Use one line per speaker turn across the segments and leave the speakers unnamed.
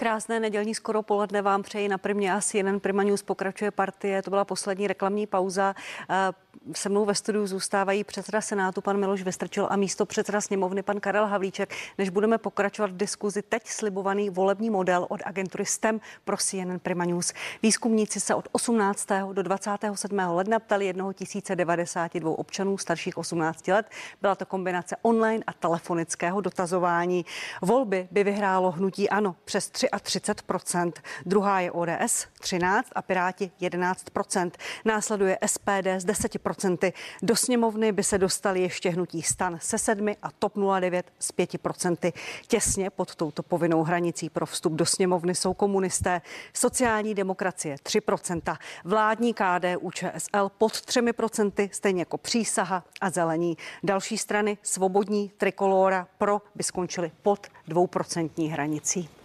Krásné nedělní skoro poledne vám přeji na primě asi jeden Prima News pokračuje partie. To byla poslední reklamní pauza. Se mnou ve studiu zůstávají předseda Senátu pan Miloš Vystrčil a místo předseda sněmovny pan Karel Havlíček. Než budeme pokračovat v diskuzi, teď slibovaný volební model od agentury STEM pro CNN Prima News. Výzkumníci se od 18. do 27. ledna ptali 1092 občanů starších 18 let. Byla to kombinace online a telefonického dotazování. Volby by vyhrálo hnutí ANO přes 33%, druhá je ODS 13 a Piráti 11%. Následuje SPD s 10%. Do sněmovny by se dostali ještě hnutí stan se 7 a TOP 09 s 5%. Těsně pod touto povinnou hranicí pro vstup do sněmovny jsou komunisté, sociální demokracie 3%, vládní KDU ČSL pod 3%, stejně jako přísaha a zelení. Další strany svobodní trikolora pro by skončily pod dvouprocentní hranicí.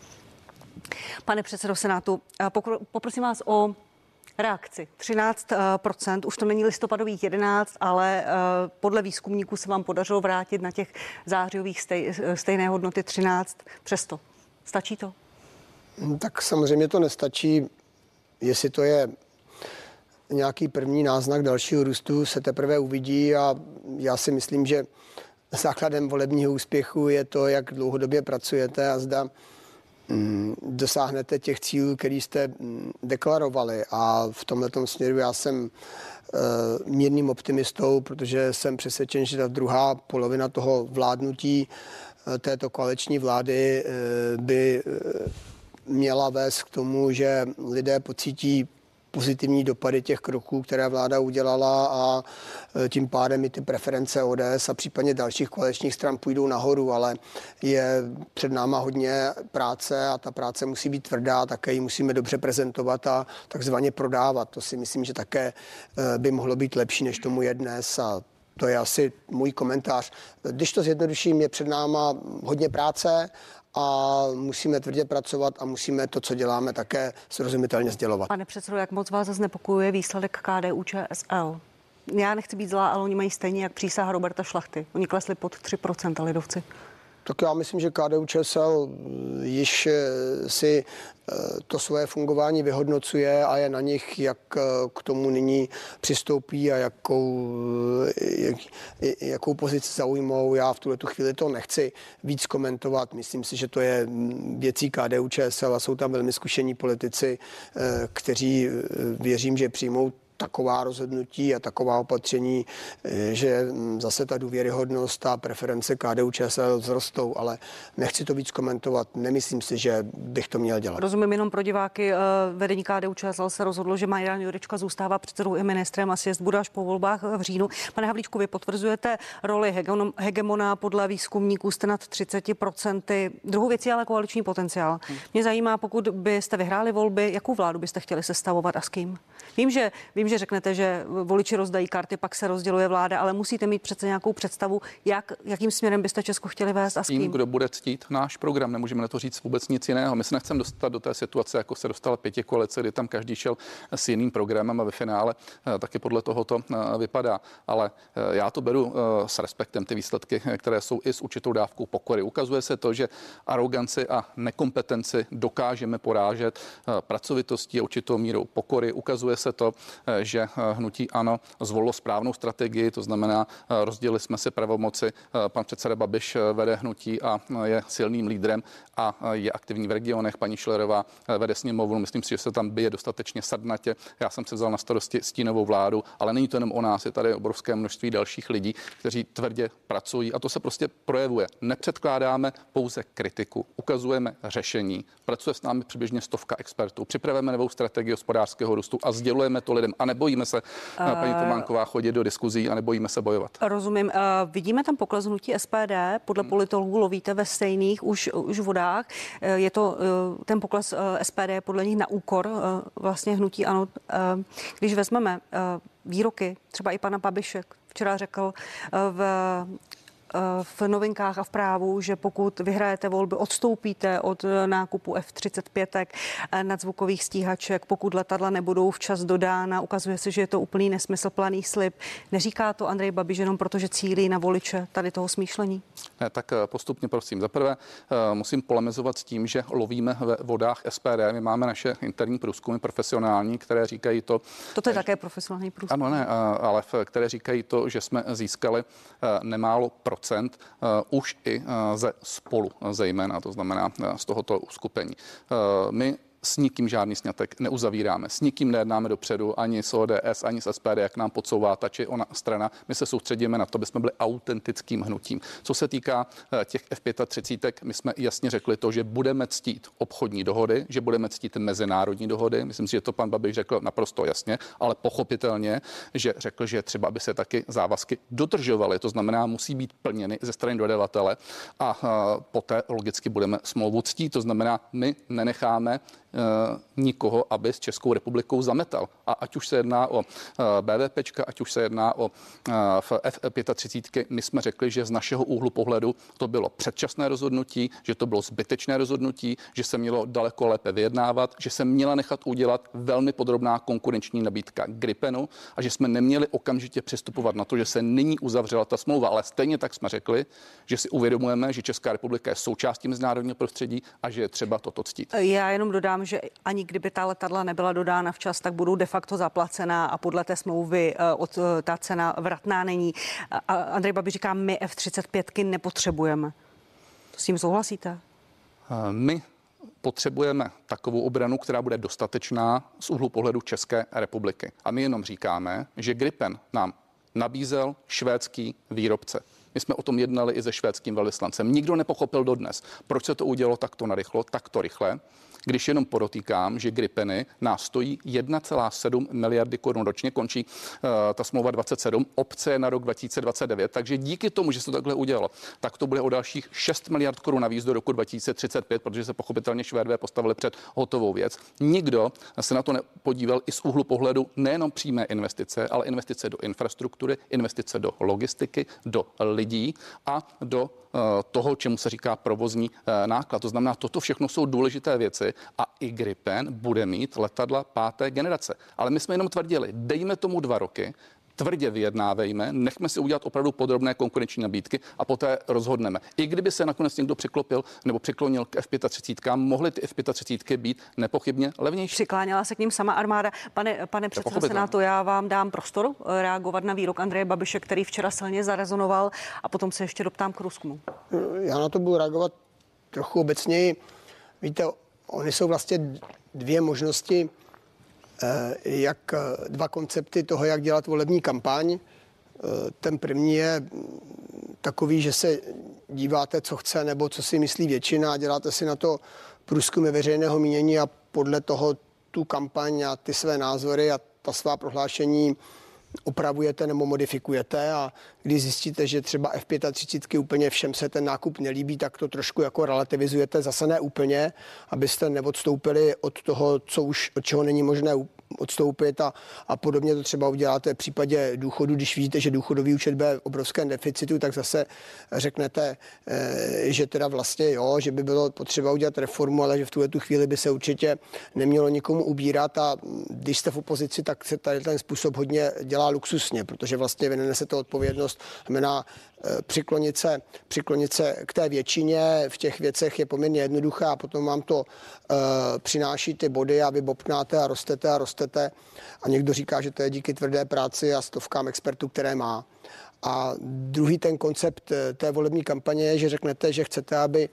Pane předsedo Senátu, eh, poprosím vás o reakci. 13%, už to není listopadových 11, ale eh, podle výzkumníků se vám podařilo vrátit na těch zářijových stej, stejné hodnoty 13. Přesto. Stačí to?
Hm, tak samozřejmě to nestačí. Jestli to je nějaký první náznak dalšího růstu, se teprve uvidí a já si myslím, že základem volebního úspěchu je to, jak dlouhodobě pracujete a zda dosáhnete těch cílů, který jste mm, deklarovali. A v tomto směru já jsem eh, mírným optimistou, protože jsem přesvědčen, že ta druhá polovina toho vládnutí eh, této koaliční vlády eh, by měla vést k tomu, že lidé pocítí pozitivní dopady těch kroků, které vláda udělala a e, tím pádem i ty preference ODS a případně dalších koaličních stran půjdou nahoru, ale je před náma hodně práce a ta práce musí být tvrdá, také ji musíme dobře prezentovat a takzvaně prodávat. To si myslím, že také e, by mohlo být lepší, než tomu je dnes a to je asi můj komentář. Když to zjednoduším, je před náma hodně práce a musíme tvrdě pracovat a musíme to, co děláme, také srozumitelně sdělovat.
Pane předsedo, jak moc vás znepokojuje výsledek KDU ČSL? Já nechci být zlá, ale oni mají stejně jak přísaha Roberta Šlachty. Oni klesli pod 3% lidovci.
Tak já myslím, že KDU ČSL již eh, si eh, to svoje fungování vyhodnocuje a je na nich, jak eh, k tomu nyní přistoupí a jakou, jak, jakou pozici zaujmou. Já v tuhle tu chvíli to nechci víc komentovat. Myslím si, že to je věcí KDU ČSL a jsou tam velmi zkušení politici, kteří věřím, že přijmou taková rozhodnutí a taková opatření, eh, že hm, zase ta důvěryhodnost a preference KDU ČSL vzrostou, ale nechci to víc komentovat. Nemyslím si, že bych to měl dělat.
Rozumím jenom pro diváky. Eh, vedení KDU ČSL se rozhodlo, že Marian Jurička zůstává předsedou i ministrem a sjezd bude až po volbách v říjnu. Pane Havlíčku, vy potvrzujete roli hegemona podle výzkumníků jste nad 30%. Druhou věcí ale koaliční potenciál. Mě zajímá, pokud byste vyhráli volby, jakou vládu byste chtěli sestavovat a s kým? Vím, že, vím, že řeknete, že voliči rozdají karty, pak se rozděluje vláda, ale musíte mít přece nějakou představu, jak, jakým směrem byste Česko chtěli vést a s kým.
Tím, kdo bude ctít náš program, nemůžeme na to říct vůbec nic jiného. My se nechceme dostat do té situace, jako se dostala pěti koalice, kdy tam každý šel s jiným programem a ve finále eh, taky podle toho to eh, vypadá. Ale eh, já to beru s respektem ty výsledky, které jsou i s určitou dávkou pokory. Ukazuje se to, že aroganci a nekompetenci dokážeme porážet pracovitostí a určitou mírou pokory. Ukazuje se to, eh, že eh, hnutí ano zvolilo správnou strategii, to znamená, eh, rozdělili jsme si pravomoci. Pan předseda Babiš vede hnutí a je silným lídrem a je aktivní v regionech. Paní Šlerová vede sněmovnu, myslím si, že se tam bije dostatečně sadnatě. Já jsem se vzal na starosti stínovou vládu, ale není to jenom o nás, je tady obrovské množství dalších lidí, kteří tvrdě pracují a to se prostě projevuje. Nepředkládáme pouze kritiku, ukazujeme řešení. Pracuje s námi přibližně stovka expertů. Připravujeme novou strategii hospodářského růstu a sdělujeme to lidem a nebojíme se, uh, paní Tománková, chodit do diskuzí a nebojíme se bojovat.
Rozumím. Uh, vidíme tam pokles hnutí SPD, podle hmm. politologů lovíte ve stejných už, už vodách. Uh, je to uh, ten pokles uh, SPD podle nich na úkor uh, vlastně hnutí ano. Uh, když vezmeme uh, výroky třeba i pana Babišek, včera řekl uh, v v novinkách a v právu, že pokud vyhrajete volby, odstoupíte od nákupu F-35 nadzvukových stíhaček, pokud letadla nebudou včas dodána. Ukazuje se, že je to úplný nesmysl, planý slib. Neříká to Andrej Babiš jenom proto, že cílí na voliče tady toho smýšlení?
Ne, tak postupně prosím. Za prvé musím polemizovat s tím, že lovíme ve vodách SPD. My máme naše interní průzkumy profesionální, které říkají to.
Toto je také profesionální průzkum.
Ano, ne, ale které říkají to, že jsme získali nemálo procent už i ze spolu zejména, to znamená z tohoto uskupení. My s nikým žádný snětek neuzavíráme, s nikým nejednáme dopředu, ani s ODS, ani s SPD, jak nám podsouvá ta či ona strana. My se soustředíme na to, aby jsme byli autentickým hnutím. Co se týká eh, těch F35, my jsme jasně řekli to, že budeme ctít obchodní dohody, že budeme ctít mezinárodní dohody. Myslím si, že to pan Babiš řekl naprosto jasně, ale pochopitelně, že řekl, že třeba, aby se taky závazky dodržovaly. To znamená, musí být plněny ze strany dodavatele a eh, poté logicky budeme smlouvu ctít. To znamená, my nenecháme nikoho, aby s Českou republikou zametal. A ať už se jedná o eh, BVP, ať už se jedná o eh, F35, my jsme řekli, že z našeho úhlu pohledu to bylo předčasné rozhodnutí, že to bylo zbytečné rozhodnutí, že se mělo daleko lépe vyjednávat, že se měla nechat udělat velmi podrobná konkurenční nabídka Gripenu a že jsme neměli okamžitě přistupovat na to, že se nyní uzavřela ta smlouva. Ale stejně tak jsme řekli, že si uvědomujeme, že Česká republika je součástí mezinárodního prostředí a že je třeba toto ctít.
Já jenom dodám, že ani kdyby ta letadla nebyla dodána včas, tak budou de facto zaplacená a podle té smlouvy eh, od, eh, ta cena vratná není. A Andrej Babi říká, my F-35 nepotřebujeme. S tím souhlasíte?
Eh, my potřebujeme takovou obranu, která bude dostatečná z úhlu pohledu České republiky. A my jenom říkáme, že Gripen nám nabízel švédský výrobce. My jsme o tom jednali i se švédským velvyslancem. Nikdo nepochopil dodnes, proč se to udělalo takto narychlo, takto rychle když jenom podotýkám, že Gripeny nás stojí 1,7 miliardy korun ročně, končí uh, ta smlouva 27, obce na rok 2029, takže díky tomu, že se to takhle udělalo, tak to bude o dalších 6 miliard korun navíc do roku 2035, protože se pochopitelně Švédové postavili před hotovou věc. Nikdo se na to nepodíval i z úhlu pohledu nejenom přímé investice, ale investice do infrastruktury, investice do logistiky, do lidí a do Eh, toho, čemu se říká provozní eh, náklad. To znamená, toto všechno jsou důležité věci a i Gripen bude mít letadla páté generace. Ale my jsme jenom tvrdili, dejme tomu dva roky, tvrdě vyjednávejme, nechme si udělat opravdu podrobné konkurenční nabídky a poté rozhodneme. I kdyby se nakonec někdo přiklopil nebo přiklonil k F-35, mohly ty F-35 být nepochybně levnější.
Přikláněla se k ním sama armáda. Pane, pane předsedo Senátu, já vám dám prostor eh, reagovat na výrok Andreje Babiše, který včera silně zarezonoval a potom se ještě doptám k Rusku.
Já na to budu reagovat trochu obecněji. Víte, oni jsou vlastně dvě možnosti Eh, jak eh, dva koncepty toho, jak dělat volební kampaň. Eh, ten první je takový, že se díváte, co chce nebo co si myslí většina a děláte si na to průzkumy veřejného mínění a podle toho tu kampaň a ty své názory a ta svá prohlášení upravujete nebo modifikujete a když zjistíte, že třeba F35 úplně všem se ten nákup nelíbí, tak to trošku jako relativizujete, zase ne úplně, abyste neodstoupili od toho, co už, od čeho není možné odstoupit a, a podobně to třeba uděláte v případě důchodu, když vidíte, že důchodový účet bude v obrovském deficitu, tak zase řeknete, eh, že teda vlastně jo, že by bylo potřeba udělat reformu, ale že v tuhle tu chvíli by se určitě nemělo nikomu ubírat. A když jste v opozici, tak se tady ten způsob hodně dělá luxusně, protože vlastně vy to odpovědnost, znamená přiklonit se, přiklonit se k té většině v těch věcech je poměrně jednoduché a potom vám to uh, přináší ty body a vy bobknáte a rostete a rostete a někdo říká, že to je díky tvrdé práci a stovkám expertů, které má. A druhý ten koncept eh, té volební kampaně je, že řeknete, že chcete, aby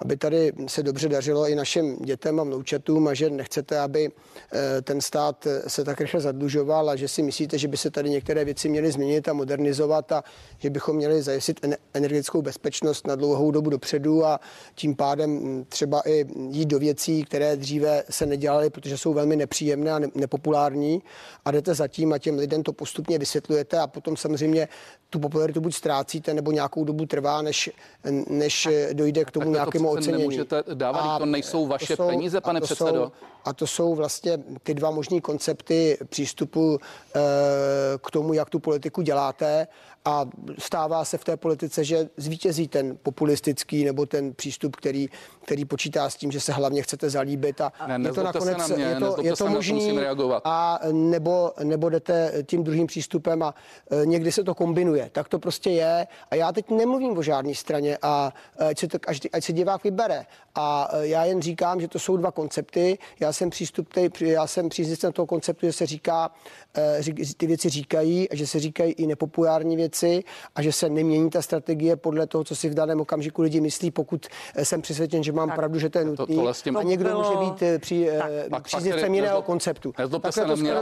aby tady se dobře dařilo i našim dětem a vnoučatům a že nechcete, aby eh, ten stát eh, se tak rychle zadlužoval a že si myslíte, že by se tady některé věci měly změnit a modernizovat a že bychom měli zajistit energetickou bezpečnost na dlouhou dobu dopředu a tím pádem hm, třeba i jít do věcí, které dříve se nedělaly, protože jsou velmi nepříjemné a nepopulární a jdete zatím a těm lidem to postupně vysvětlujete a potom samozřejmě tu popularitu buď ztrácíte nebo nějakou dobu trvá, než, než dojde k tomu nějakému ocenění.
nemůžete dávat, a to nejsou vaše to jsou, peníze, pane
a to
předsedo.
Jsou, a to jsou vlastně ty dva možný koncepty přístupu e, k tomu, jak tu politiku děláte a stává se v té politice, že zvítězí ten populistický nebo ten přístup, který, který počítá s tím, že se hlavně chcete zalíbit a
ne, je to nakonec na mě, je to, je to možný
reagovat. a nebo, nebo jdete tím druhým přístupem a e, někdy se to kombinuje. Tak to prostě je a já teď nemluvím o žádné straně a ať se, to, každý, ať se divák vybere. A e, já jen říkám, že to jsou dva koncepty. Já jsem přístup, já jsem příznivcem toho konceptu, že se říká, e, ty věci říkají a že se říkají i nepopulární věci a že se nemění ta strategie podle toho, co si v daném okamžiku lidi myslí, pokud jsem přesvědčen, že mám tak, pravdu, že to je nutné. A někdo bylo... může být při, příznivcem jiného konceptu.
Tak to rozumím.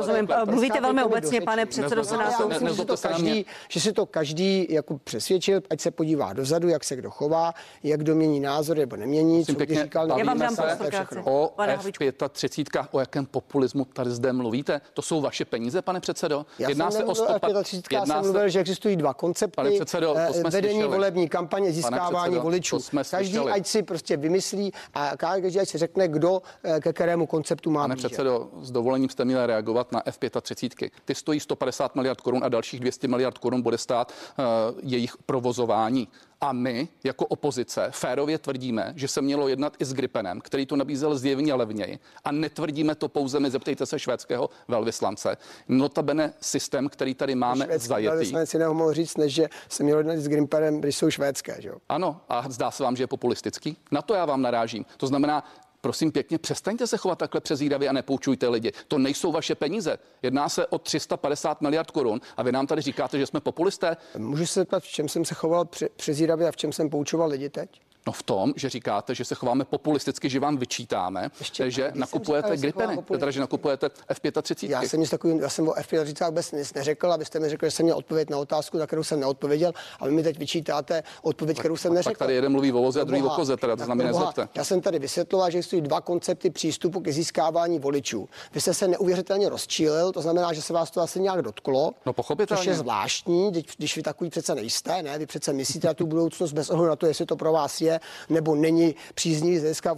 Mluvíte velmi obecně, pane předsedo Senátu.
Že, to každý, že si to každý jako přesvědčil, ať se podívá dozadu, jak se kdo chová, jak kdo mění názor nebo nemění, co
pěkně, říkal. Já vám dám o F35, o jakém populismu tady zde mluvíte? To jsou vaše peníze, pane předsedo?
Jedná se o 135, já jsem mluvil, že existují dva koncepty. Pane předsedo, jsme vedení slyšeli. volební kampaně, získávání předsedo, voličů. Každý ať si prostě vymyslí a každý ať si řekne, kdo eh, ke kterému konceptu má
Pane
blíže.
předsedo, s dovolením jste měli reagovat na F35. Ty stojí 150 miliard korun a dalších 200 miliard korun bude stát uh, jejich provozování. A my jako opozice férově tvrdíme, že se mělo jednat i s Gripenem, který to nabízel zjevně levněji. A netvrdíme to pouze, my zeptejte se švédského velvyslance. Notabene systém, který tady máme Švédský zajetý.
Velvyslanec si nemohl říct, než že se mělo jednat s Gripenem, když jsou švédské. Že jo?
Ano, a zdá se vám, že je populistický? Na to já vám narážím. To znamená, prosím pěkně, přestaňte se chovat takhle přezíravě a nepoučujte lidi. To nejsou vaše peníze. Jedná se o 350 miliard korun a vy nám tady říkáte, že jsme populisté.
Můžu se zeptat, v čem jsem se choval přezíravě a v čem jsem poučoval lidi teď?
No v tom, že říkáte, že se chováme populisticky, že vám vyčítáme, Ještě, že nakupujete říkal, Gripeny, teda, že nakupujete F-35.
Já jsem nic takový, já jsem o F-35 vůbec nic neřekl, abyste mi řekl, že jsem měl odpověď na otázku, na kterou jsem neodpověděl, a vy mi teď vyčítáte odpověď, kterou jsem neřekl.
Tak tady jeden mluví o voze a druhý o koze, teda to znamená nezlobte.
Já jsem tady vysvětloval, že existují dva koncepty přístupu ke získávání voličů. Vy jste se neuvěřitelně rozčílil, to znamená, že se vás to asi nějak dotklo.
No pochopitelně.
Což je zvláštní, když vy takový přece nejste, ne? Vy přece myslíte na tu budoucnost bez ohledu na to, jestli to pro vás je nebo není příznivý z hlediska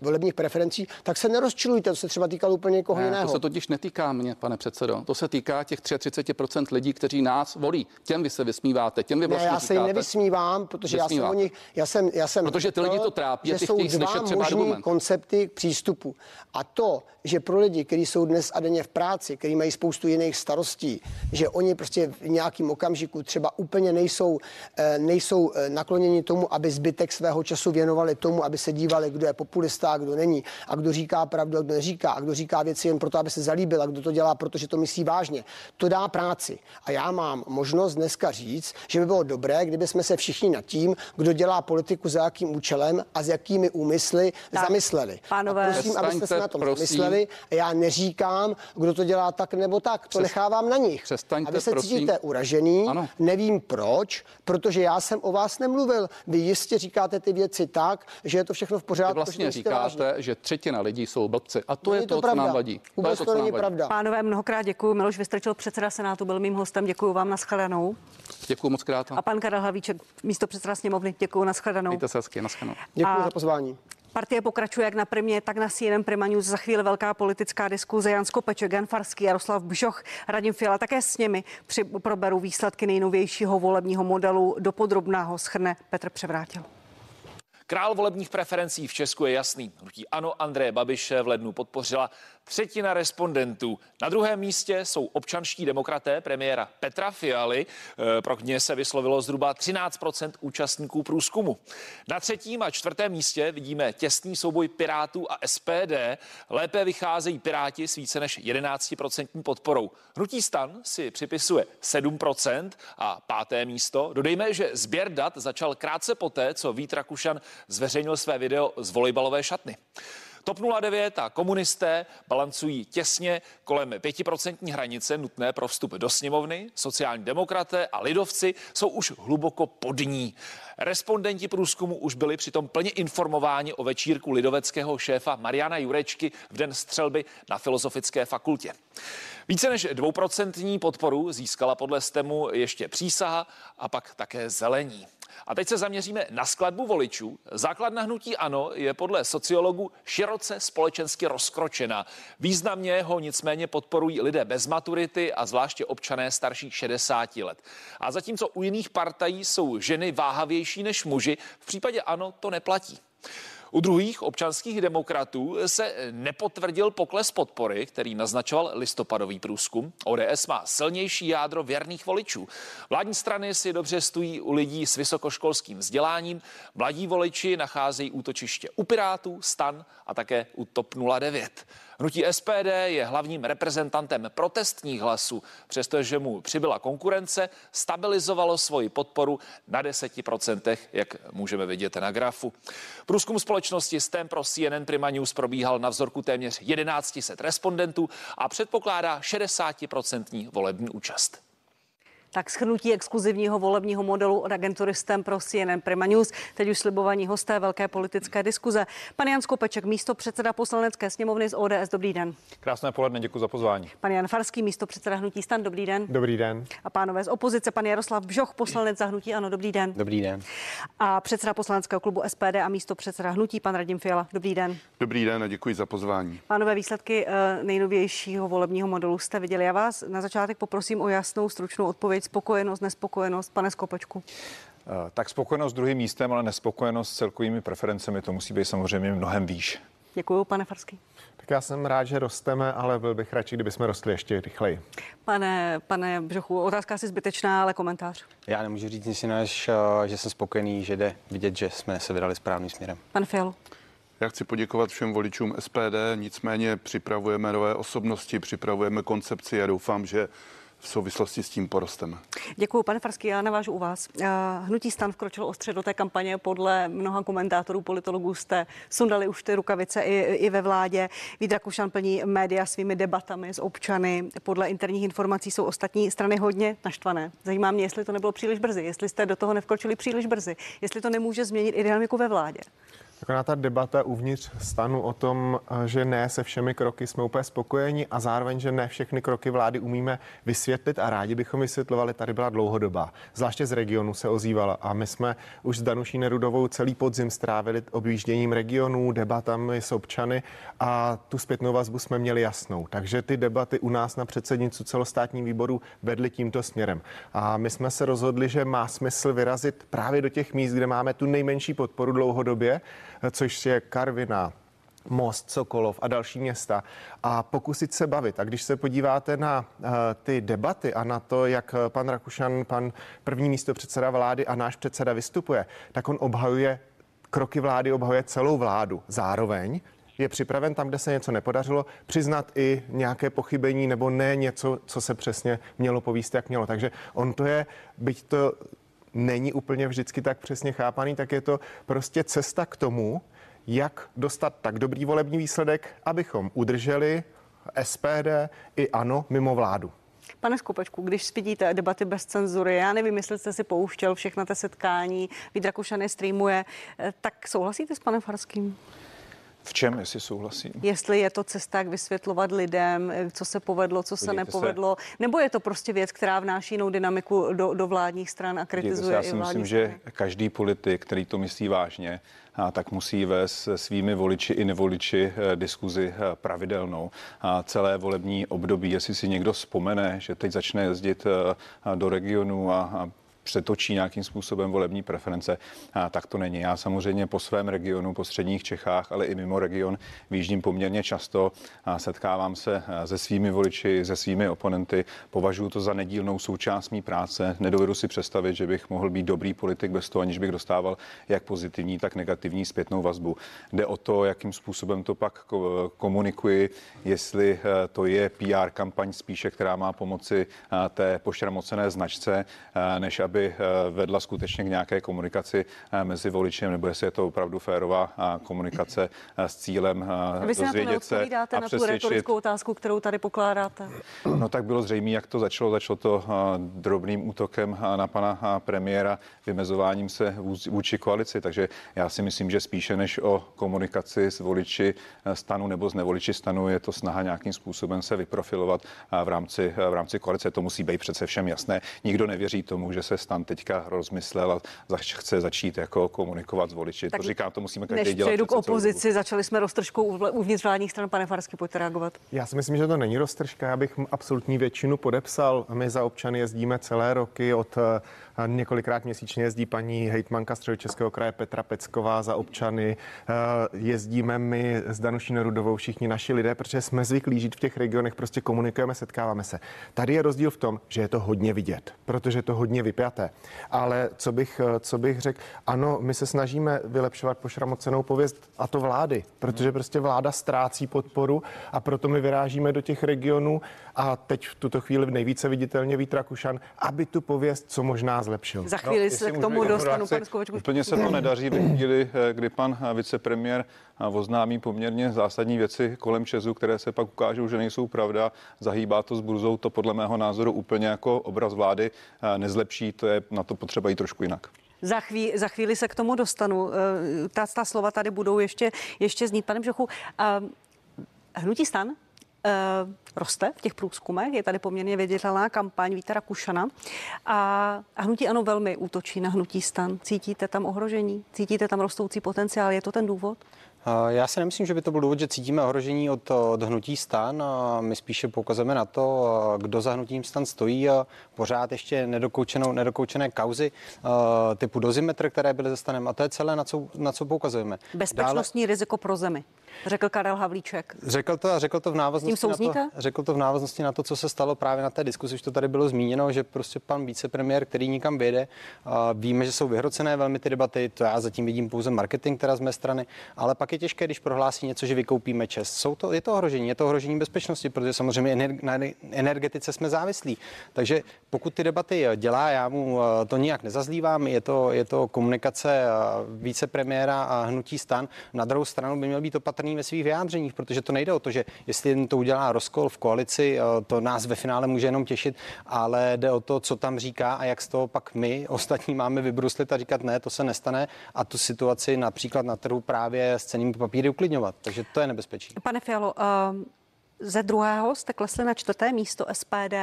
volebních preferencí, tak se nerozčilujte, to se třeba týkalo úplně někoho ne, jiného.
To se totiž netýká mě, pane předsedo. To se týká těch 33% lidí, kteří nás volí. Těm vy se vysmíváte, těm vy vlastně
ne, já se jim nevysmívám, protože já jsem o nich, já jsem, já jsem
protože ty lidi to trápí,
že jsou dva možný koncepty k přístupu. A to, že pro lidi, kteří jsou dnes a denně v práci, kteří mají spoustu jiných starostí, že oni prostě v nějakém okamžiku třeba úplně nejsou, eh, nejsou eh, nakloněni tomu, aby zbytek svého času věnovali tomu, aby se dívali, kdo je populista, kdo není, a kdo říká pravdu, a kdo neříká, a kdo říká věci jen proto, aby se zalíbil, a kdo to dělá, protože to myslí vážně. To dá práci. A já mám možnost dneska říct, že by bylo dobré, kdyby jsme se všichni nad tím, kdo dělá politiku za jakým účelem a s jakými úmysly tak, zamysleli.
Pánové,
a prosím, abyste se na tom prosím. zamysleli. Já neříkám, kdo to dělá tak nebo tak. To Přes... nechávám na nich.
Přestaňte,
a vy se
prosím.
cítíte uražený. Ano. Nevím proč, protože já jsem o vás nemluvil. Vy jistě říkáte ty věci tak, že je to všechno v pořádku. Vy
vlastně říkáte, vážně. že třetina lidí jsou blbci. A to není je to, to co nám vadí.
Vůbec to, to, to není pravda.
Pánové, mnohokrát děkuji. Miloš Vystrčil, předseda Senátu, byl mým hostem. Děkuji vám na shledanou.
Děkuji moc krát.
A pan Karel Hlavíček, místo předseda sněmovny, děkuji na shledanou.
Mějte se hezky, na
Děkuji a... za pozvání.
Partie pokračuje jak na primě, tak na CNN Prima News. Za chvíli velká politická diskuze. Jan Skopeček, Jan Farský, Jaroslav Bžoch, Radim Fiala také s nimi při proberu výsledky nejnovějšího volebního modelu. Do podrobného schrne Petr Převrátil.
Král volebních preferencí v Česku je jasný. Hnutí Ano Andreje Babiše v lednu podpořila třetina respondentů. Na druhém místě jsou občanští demokraté premiéra Petra Fialy. E, pro ně se vyslovilo zhruba 13% účastníků průzkumu. Na třetím a čtvrtém místě vidíme těsný souboj Pirátů a SPD. Lépe vycházejí Piráti s více než 11% podporou. Hnutí stan si připisuje 7% a páté místo. Dodejme, že sběr dat začal krátce poté, co Vít Rakušan zveřejnil své video z volejbalové šatny. TOP 09 a komunisté balancují těsně kolem 5% hranice nutné pro vstup do sněmovny. Sociální demokraté a lidovci jsou už hluboko pod ní. Respondenti průzkumu už byli přitom plně informováni o večírku lidoveckého šéfa Mariana Jurečky v den střelby na Filozofické fakultě. Více než dvouprocentní podporu získala podle STEMu ještě přísaha a pak také zelení. A teď se zaměříme na skladbu voličů. Základna hnutí ANO je podle sociologů široce společensky rozkročena. Významně ho nicméně podporují lidé bez maturity a zvláště občané starší 60 let. A zatímco u jiných partají jsou ženy váhavější než muži, v případě ANO to neplatí. U druhých občanských demokratů se nepotvrdil pokles podpory, který naznačoval listopadový průzkum. ODS má silnější jádro věrných voličů. Vládní strany si dobře stojí u lidí s vysokoškolským vzděláním. Mladí voliči nacházejí útočiště u Pirátů, Stan a také u TOP 09. Hnutí SPD je hlavním reprezentantem protestních hlasů, přestože mu přibyla konkurence, stabilizovalo svoji podporu na 10%, jak můžeme vidět na grafu. Průzkum společnosti STEM pro CNN Prima News probíhal na vzorku téměř 1100 respondentů a předpokládá 60% volební účast.
Tak schrnutí exkluzivního volebního modelu od agentury STEM pro CNN Prima News. Teď už slibovaní hosté velké politické diskuze. Pan Jan Skopeček, místo předseda poslanecké sněmovny z ODS. Dobrý den.
Krásné poledne, děkuji za pozvání.
Pan Jan Farský, místo předseda hnutí Stan. Dobrý den.
Dobrý den.
A pánové z opozice, pan Jaroslav Bžoch, poslanec za hnutí Ano. Dobrý den.
Dobrý den.
A předseda poslaneckého klubu SPD a místo předseda hnutí, pan Radim Fiala. Dobrý den.
Dobrý den a děkuji za pozvání.
Pánové, výsledky eh, nejnovějšího volebního modelu jste viděli. Já vás na začátek poprosím o jasnou, stručnou odpověď, spokojenost, nespokojenost, pane Skopečku.
Eh, tak spokojenost s druhým místem, ale nespokojenost s celkovými preferencemi, to musí být samozřejmě mnohem výš.
Děkuji, pane Farský.
Tak já jsem rád, že rosteme, ale byl bych radši, kdyby jsme rostli ještě rychleji.
Pane, pane Břochu, otázka asi zbytečná, ale komentář.
Já nemůžu říct nic jiného, že jsem spokojený, že jde vidět, že jsme se vydali správným směrem.
Pan Fialu.
Já chci poděkovat všem voličům SPD, nicméně připravujeme nové osobnosti, připravujeme koncepci a doufám, že v souvislosti s tím porostem.
Děkuji, pane Farský, já navážu u vás. Eh, hnutí stan vkročilo ostře do té kampaně. Podle mnoha komentátorů, politologů jste sundali už ty rukavice i, i ve vládě. Vít Rakušan plní média svými debatami s občany. Podle interních informací jsou ostatní strany hodně naštvané. Zajímá mě, jestli to nebylo příliš brzy, jestli jste do toho nevkročili příliš brzy, jestli to nemůže změnit i dynamiku ve vládě.
Taková ta debata uvnitř stanu o tom, že ne se všemi kroky jsme úplně spokojeni a zároveň, že ne všechny kroky vlády umíme vysvětlit a rádi bychom vysvětlovali, tady byla dlouhodobá. Zvláště z regionu se ozývala a my jsme už s Danuší Nerudovou celý podzim strávili objížděním regionů, debatami s občany a tu zpětnou vazbu jsme měli jasnou. Takže ty debaty u nás na předsednicu celostátní výboru vedly tímto směrem. A my jsme se rozhodli, že má smysl vyrazit právě do těch míst, kde máme tu nejmenší podporu dlouhodobě což je Karvina, Most, Sokolov a další města a pokusit se bavit. A když se podíváte na uh, ty debaty a na to, jak pan Rakušan, pan první místo předseda vlády a náš předseda vystupuje, tak on obhajuje kroky vlády, obhajuje celou vládu. Zároveň je připraven tam, kde se něco nepodařilo, přiznat i nějaké pochybení nebo ne něco, co se přesně mělo povíst, jak mělo. Takže on to je, byť to není úplně vždycky tak přesně chápaný, tak je to prostě cesta k tomu, jak dostat tak dobrý volební výsledek, abychom udrželi SPD i ANO mimo vládu.
Pane Skopečku, když vidíte debaty bez cenzury, já nevím, jestli jste si pouštěl všechna te setkání, Vít Rakušany streamuje, eh, tak souhlasíte s panem Farským?
V čem, jestli souhlasím?
Jestli je to cesta, jak vysvětlovat lidem, eh, co se povedlo, co se nepovedlo, se. nebo je to prostě věc, která vnáší jinou dynamiku do, do vládních stran a kritizuje
se, já si myslím,
strany.
že každý politik, který to myslí vážně, a tak musí vést se svými voliči i nevoliči eh, diskuzi eh, pravidelnou. A celé volební období, jestli si někdo vzpomene, že teď začne jezdit do regionu a přetočí nějakým způsobem volební preference, tak to není. Já samozřejmě po svém regionu, po středních Čechách, ale i mimo region výjíždím poměrně často a setkávám se se svými voliči, se svými oponenty. Považuji to za nedílnou součást mý práce. Nedovedu si představit, že bych mohl být dobrý politik bez toho, aniž bych dostával jak pozitivní, tak negativní zpětnou vazbu. Jde o to, jakým způsobem to pak komunikuji, jestli eh, to je PR kampaň spíše, která má pomoci eh, té pošramocené značce, než aby aby eh, vedla skutečně k nějaké komunikaci eh, mezi voličem, nebo jestli je to opravdu férová eh, komunikace s cílem
Vy si
dozvědět
se na to na tu retorickou otázku, kterou tady pokládáte.
No tak bylo zřejmé, jak to začalo. Začalo to drobným útokem na pana premiéra, vymezováním se vůči koalici. Takže já si myslím, že spíše než o komunikaci s voliči stanu nebo s nevoliči stanu je to snaha nějakým způsobem se vyprofilovat v rámci, v rámci koalice. To musí být přece všem jasné. Nikdo nevěří tomu, že se stan teďka rozmyslel a zač- chce začít jako komunikovat s voliči.
Tak
to říkám, to musíme každý
Než
dělat.
přejdu k opozici, začali jsme roztržkou uvnitř vládních stran. Pane Farsky, pojďte reagovat.
Já si myslím, že to není roztržka. Já bych absolutní většinu podepsal. My za občany jezdíme celé roky. Od eh, několikrát měsíčně jezdí paní hejtmanka Středočeského kraje Petra Pecková za občany. Eh, Jezdíme my s Danuší Nerudovou, všichni naši lidé, protože jsme zvyklí žít v těch regionech, prostě komunikujeme, setkáváme se. Tady je rozdíl v tom, že je to hodně vidět, protože je to hodně vypjaté. Ale co bych, eh, co bych řekl, ano, my se snažíme vylepšovat pošramocenou pověst a to vlády, protože prostě vláda ztrácí podporu a proto my vyrážíme do těch regionů a teď v tuto chvíli nejvíce viditelně Vít Rakušan, aby tu pověst co možná zlepšil.
Za chvíli
jestli
se k tomu dostanu,
reakci.
pane Skovičku.
Úplně se to nedaří ve chvíli, eh, kdy pan eh, vicepremiér oznámí poměrně zásadní věci kolem Česu, které se pak ukážou, že nejsou pravda. Zahýbá to s burzou, to podle mého názoru úplně jako obraz vlády nezlepší, to je na to potřeba jít trošku jinak.
Za, chví, za chvíli se k tomu dostanu. Eh, Ta, ta slova tady budou ještě, ještě znít. Pane Bžochu, eh, hnutí stan eh, roste v těch průzkumech, je tady poměrně viditelná kampaň Víta Rakušana a, a hnutí ano velmi útočí na hnutí stan. Cítíte tam ohrožení? Cítíte tam rostoucí potenciál? Je to ten důvod?
Já si nemyslím, že by to byl důvod, že cítíme ohrožení od, od hnutí stan. A My spíše poukazujeme na to, kdo za hnutím stan stojí. a Pořád ještě nedokoučenou, nedokoučené kauzy typu dozimetr, které byly ze stanem. A to je celé, na co, na co poukazujeme.
Bezpečnostní riziko pro zemi, řekl Karel Havlíček.
Řekl to a řekl to v návaznosti na to, řekl to v návaznosti na to, co se stalo právě na té diskusi, už to tady bylo zmíněno, že prostě pan vicepremiér, který nikam vyjede, a víme, že jsou vyhrocené velmi ty debaty, to já zatím vidím pouze marketing teda z mé strany, ale pak je těžké, když prohlásí něco, že vykoupíme čest. Jsou to, je to ohrožení, je to ohrožení bezpečnosti, protože samozřejmě na energetice jsme závislí. Takže pokud ty debaty dělá, já mu eh, to nijak nezazlívám, je to, je to komunikace eh, vicepremiéra a hnutí stan. Na druhou stranu by měl být opatrný ve svých vyjádřeních, protože to nejde o to, že jestli to udělá rozkol v koalici, eh, to nás ve finále může jenom těšit, ale jde o to, co tam říká a jak z toho pak my ostatní máme vybruslit a říkat ne, to se nestane a tu situaci například na trhu právě s cenými papíry uklidňovat. Takže to je nebezpečí.
Pane Fialo, uh, ze druhého jste klesli na čtvrté místo SPD.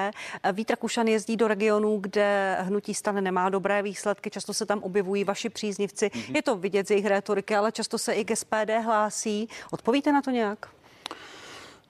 Vít Rakušan jezdí do regionů, kde hnutí stan nemá dobré výsledky, často se tam objevují vaši příznivci.
Mhm.
Je to vidět z jejich rétoriky, ale často se i k SPD hlásí. Odpovíte na to nějak?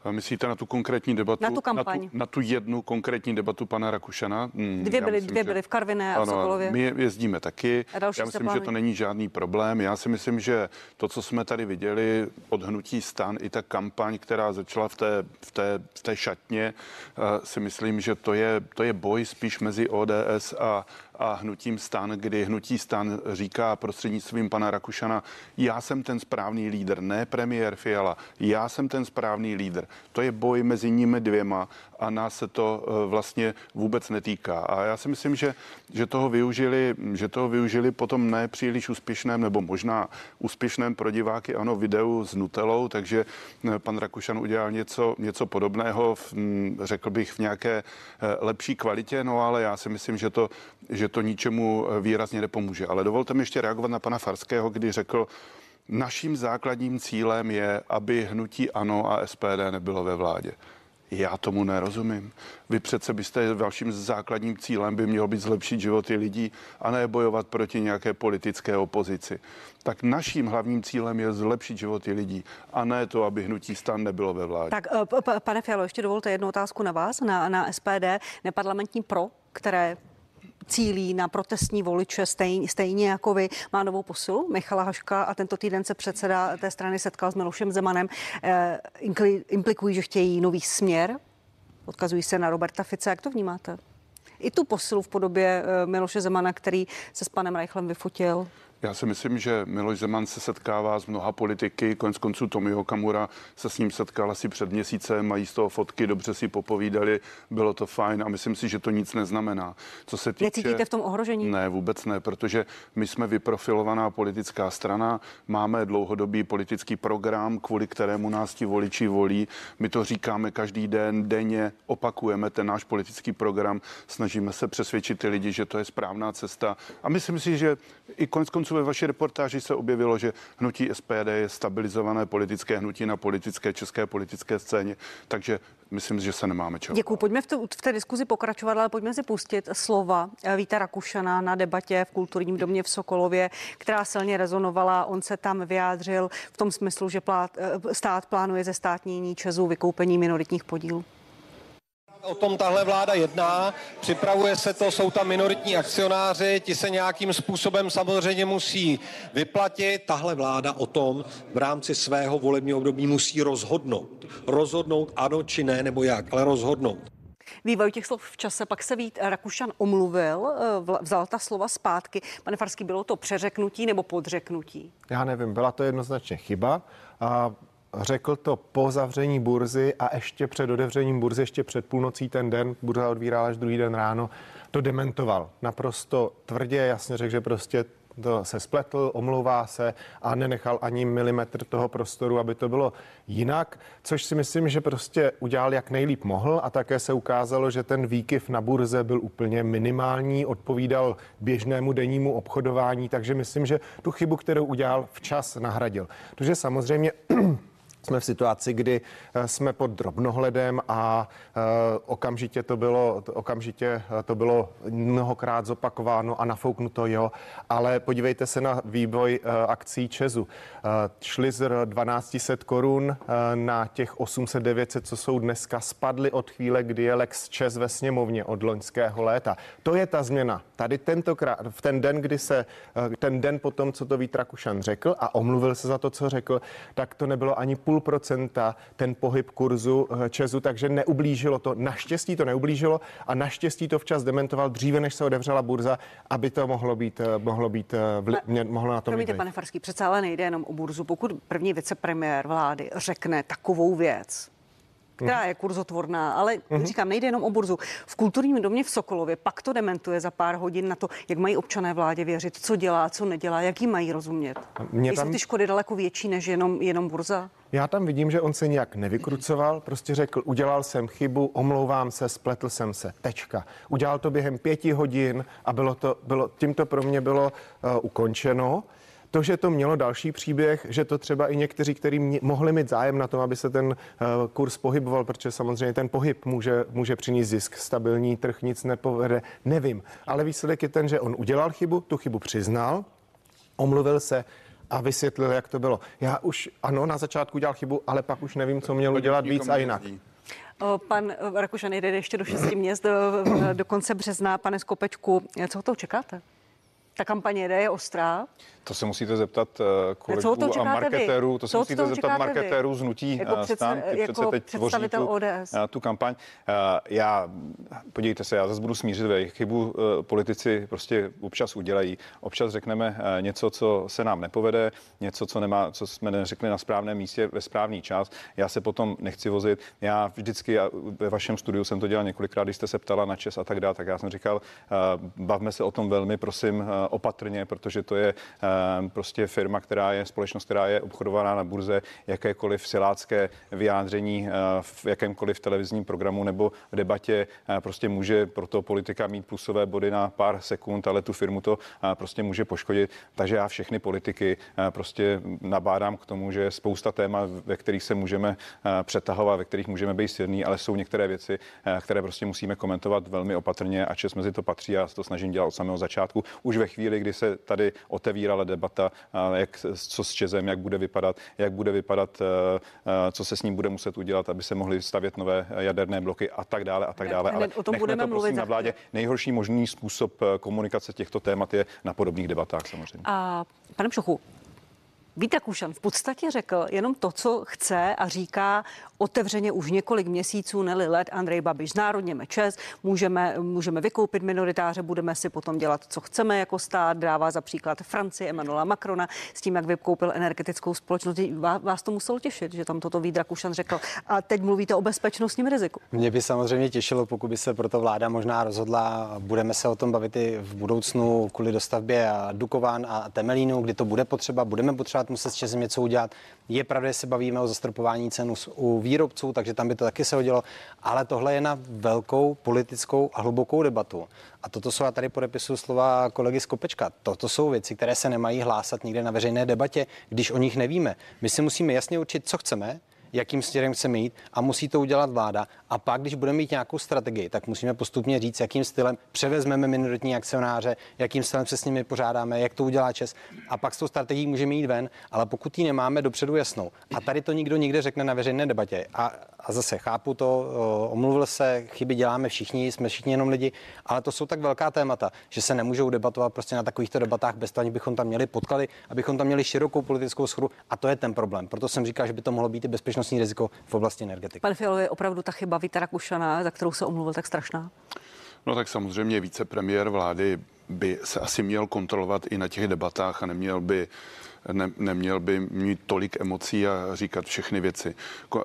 A Myslíte na tu konkrétní debatu?
Na tu kampaň.
Na tu, na tu jednu konkrétní debatu pana Rakušana? Hmm,
Dvě byly,
myslím,
dvě byly v Karviné a v
Ano,
Sokolově.
my jezdíme taky.
A
Já myslím, že to není žádný problém. Já si myslím, že to, co jsme tady viděli od hnutí stan, i ta kampaň, která začala v té, v té, v té šatně, eh, si myslím, že to je, to je boj spíš mezi ODS a, a hnutím stan, kdy hnutí stan říká prostřednictvím pana Rakušana, já jsem ten správný lídr, ne premiér Fiala, já jsem ten správný lídr. To je boj mezi nimi dvěma a nás se to eh, vlastně vůbec netýká. A já si myslím, že, že toho využili, že toho využili potom ne příliš úspěšném, nebo možná úspěšném pro diváky, ano, videu s Nutelou, takže eh, pan Rakušan udělal něco, něco podobného, v, hm, řekl bych, v nějaké eh, lepší kvalitě, no ale já si myslím, že to, že to ničemu eh, výrazně nepomůže. Ale dovolte mi ještě reagovat na pana Farského, kdy řekl, Naším základním cílem je, aby hnutí ANO a SPD nebylo ve vládě. Já tomu nerozumím. Vy přece byste vaším základním cílem by mělo být zlepšit životy lidí a ne bojovat proti nějaké politické opozici. Tak naším hlavním cílem je zlepšit životy lidí a ne to, aby hnutí stan nebylo ve vládě.
Tak, eh, pane Fialo, ještě dovolte jednu otázku na vás, na, na SPD, neparlamentní pro, které cílí na protestní voliče stejně, stejně jako vy, má novou posilu Michala Haška a tento týden se předseda té strany setkal s Milošem Zemanem. Eh, implikují, že chtějí nový směr, odkazují se na Roberta Fice. Jak to vnímáte? I tu posilu v podobě eh, Miloše Zemana, který se s panem Reichlem vyfotil.
Já si myslím, že Miloš Zeman se setkává s mnoha politiky, konec konců Tomio Kamura se s ním setkal asi před měsícem, mají z toho fotky, dobře si popovídali, bylo to fajn a myslím si, že to nic neznamená. Co se týče...
Necítíte v tom ohrožení?
Ne, vůbec ne, protože my jsme vyprofilovaná politická strana, máme dlouhodobý politický program, kvůli kterému nás ti voliči volí. My to říkáme každý den, denně, opakujeme ten náš politický program, snažíme se přesvědčit ty lidi, že to je správná cesta. A myslím si, že i konec konců ve vaší reportáži se objevilo, že hnutí SPD je stabilizované politické hnutí na politické české politické scéně, takže myslím, že se nemáme čeho.
Děkuji. Pojďme v, tu, v té diskuzi pokračovat, ale pojďme si pustit slova eh, Víta Rakušana na debatě v kulturním domě v Sokolově, která silně rezonovala. On se tam vyjádřil v tom smyslu, že plát, eh, stát plánuje ze státní Česu vykoupení minoritních podílů.
O tom tahle vláda jedná, připravuje se to, jsou tam minoritní akcionáři, ti se nějakým způsobem samozřejmě musí vyplatit. Tahle vláda o tom v rámci svého volebního období musí rozhodnout. Rozhodnout ano či ne, nebo jak, ale rozhodnout.
Vývoj těch slov v čase, pak se Vít Rakušan omluvil, eh, vzal ta slova zpátky. Pane Farský, bylo to přeřeknutí nebo podřeknutí?
Já nevím, byla to jednoznačně chyba. A řekl to po zavření burzy a ještě před otevřením burzy, ještě před půlnocí ten den, burza odvírala až druhý den ráno, to dementoval. Naprosto tvrdě, jasně řekl, že prostě to se spletl, omlouvá se a nenechal ani milimetr toho prostoru, aby to bylo jinak, což si myslím, že prostě udělal jak nejlíp mohl a také se ukázalo, že ten výkyv na burze byl úplně minimální, odpovídal běžnému dennímu obchodování, takže myslím, že tu chybu, kterou udělal, včas nahradil. Takže samozřejmě jsme v situaci, kdy eh, jsme pod drobnohledem a eh, okamžitě to bylo, okamžitě eh, to bylo mnohokrát zopakováno a nafouknuto, jo, ale podívejte se na vývoj akcí Česu. Šli z 1200 korun na těch 800, 900, co jsou dneska, spadly od chvíle, kdy je Lex Čes ve sněmovně od loňského léta. To je ta změna. Tady tentokrát, v ten den, kdy se, ten den potom, co to Vít Rakušan řekl a omluvil se za to, co řekl, tak to nebylo ani půl procenta ten pohyb kurzu eh, Česu, takže neublížilo to. Naštěstí to neublížilo a naštěstí to včas dementoval dříve, než se otevřela burza, aby to mohlo být, eh, mohlo být, eh, vli, mě, mohlo na tom
Promiňte, pane Farský, přece ale nejde jenom o burzu. Pokud první vicepremiér vlády řekne takovou věc, která je kurzotvorná, ale mm-hmm. říkám, nejde jenom o burzu. V kulturním domě v Sokolově pak to dementuje za pár hodin na to, jak mají občané vládě věřit, co dělá, co nedělá, jak jí mají rozumět. Mě tam... Jsou ty škody daleko větší než jenom, jenom burza?
Já tam vidím, že on se nějak nevykrucoval, prostě řekl, udělal jsem chybu, omlouvám se, spletl jsem se, tečka. Udělal to během pěti hodin a bylo to, bylo, tím to pro mě bylo uh, ukončeno. To, že to mělo další příběh, že to třeba i někteří, kteří mohli mít zájem na tom, aby se ten uh, kurz pohyboval, protože samozřejmě ten pohyb může, může přinést zisk, stabilní trh nic nepovede, nevím. Ale výsledek je ten, že on udělal chybu, tu chybu přiznal, omluvil se, a vysvětlil, jak to bylo. Já už, ano, na začátku udělal chybu, ale pak už nevím, co měl udělat víc a jinak.
Pan Rakušan jde ještě do šesti měst do, do konce března. Pane Skopečku, co to čekáte? Ta kampaně jde, je ostrá.
To se musíte zeptat eh, kolegů a marketérů,
vy?
to se musíte zeptat marketérů z nutí
jako
eh,
před,
stan,
ty jako se teď tvoří tu, ODS.
Eh, tu kampaň. Já, podívejte se, já zase budu smířit, chybu politici prostě občas udělají. Občas řekneme něco, co se nám nepovede, něco, co, nemá, co jsme neřekli na správném místě ve správný čas. Já se potom nechci vozit. Já vždycky já, ve vašem studiu jsem to dělal několikrát, když jste se ptala na čes a tak dále, tak já jsem říkal, bavme se o tom velmi, prosím, opatrně, protože to je Ehm, prostě firma, která je společnost, která je obchodovaná na burze, jakékoliv silácké vyjádření eh, v jakémkoliv televizním programu nebo v debatě eh, prostě může pro to politika mít plusové body na pár sekund, ale tu firmu to eh, prostě může poškodit. Takže já všechny politiky prostě nabádám k tomu, že je spousta téma, ve kterých se můžeme přetahovat, ve kterých můžeme být silní, ale jsou některé věci, které prostě musíme komentovat velmi opatrně a čes mezi to patří. Já to snažím dělat od samého začátku. Už ve chvíli, kdy se tady otevírala debata, jak, co s Čezem, jak bude vypadat, jak bude vypadat, eh, eh, co se s ním bude muset udělat, aby se mohly stavět nové jaderné bloky a tak dále a tak dále.
Ale o tom budeme
to,
prosím, mluvit
na vládě. Nejhorší možný způsob eh, komunikace těchto témat je na podobných debatách samozřejmě.
A pane Pšochu, Vít Kušan v podstatě řekl jenom to, co chce a říká otevřeně už několik měsíců, neli let Andrej Babiš. Znárodněme čes, můžeme, můžeme vykoupit minoritáře, budeme si potom dělat, co chceme jako stát. Dává za příklad Francii Emanuela Macrona s tím, jak vykoupil energetickou společnost. Vás to muselo těšit, že tam toto Vít Kušan řekl. A teď mluvíte o bezpečnostním riziku.
Mě by samozřejmě těšilo, pokud by se proto vláda možná rozhodla. Budeme se o tom bavit i v budoucnu kvůli dostavbě Dukován a Temelínu, kdy to bude potřeba. Budeme potřebovat muset s Česem něco udělat. Je pravda, že se bavíme o zastropování cenu u výrobců, takže tam by to taky se hodilo. Ale tohle je na velkou politickou a hlubokou debatu. A toto jsou, já tady podepisu slova kolegy Skopečka, toto jsou věci, které se nemají hlásat nikde na veřejné debatě, když o nich nevíme. My si musíme jasně určit, co chceme, jakým směrem chceme jít a musí to udělat vláda. A pak, když budeme mít nějakou strategii, tak musíme postupně říct, jakým stylem převezmeme minoritní akcionáře, jakým stylem se s nimi pořádáme, jak to udělá Čes. A pak s tou strategií můžeme jít ven, ale pokud ji nemáme dopředu jasnou. A tady to nikdo nikde řekne na veřejné debatě. A, a zase chápu to, omluvil se, chyby děláme všichni, jsme všichni jenom lidi, ale to jsou tak velká témata, že se nemůžou debatovat prostě na takovýchto debatách bez toho, bychom tam měli podklady, abychom tam měli širokou politickou schodu. A to je ten problém. Proto jsem říkal, že by to mohlo být i bezpečnost bezpečnostní riziko v oblasti energetiky.
Pane Fialo, je opravdu ta chyba Víta Rakušana, za kterou se omluvil, tak strašná?
No tak samozřejmě vicepremiér vlády by se asi měl kontrolovat i na těch debatách a neměl by ne, neměl by mít tolik emocí a říkat všechny věci.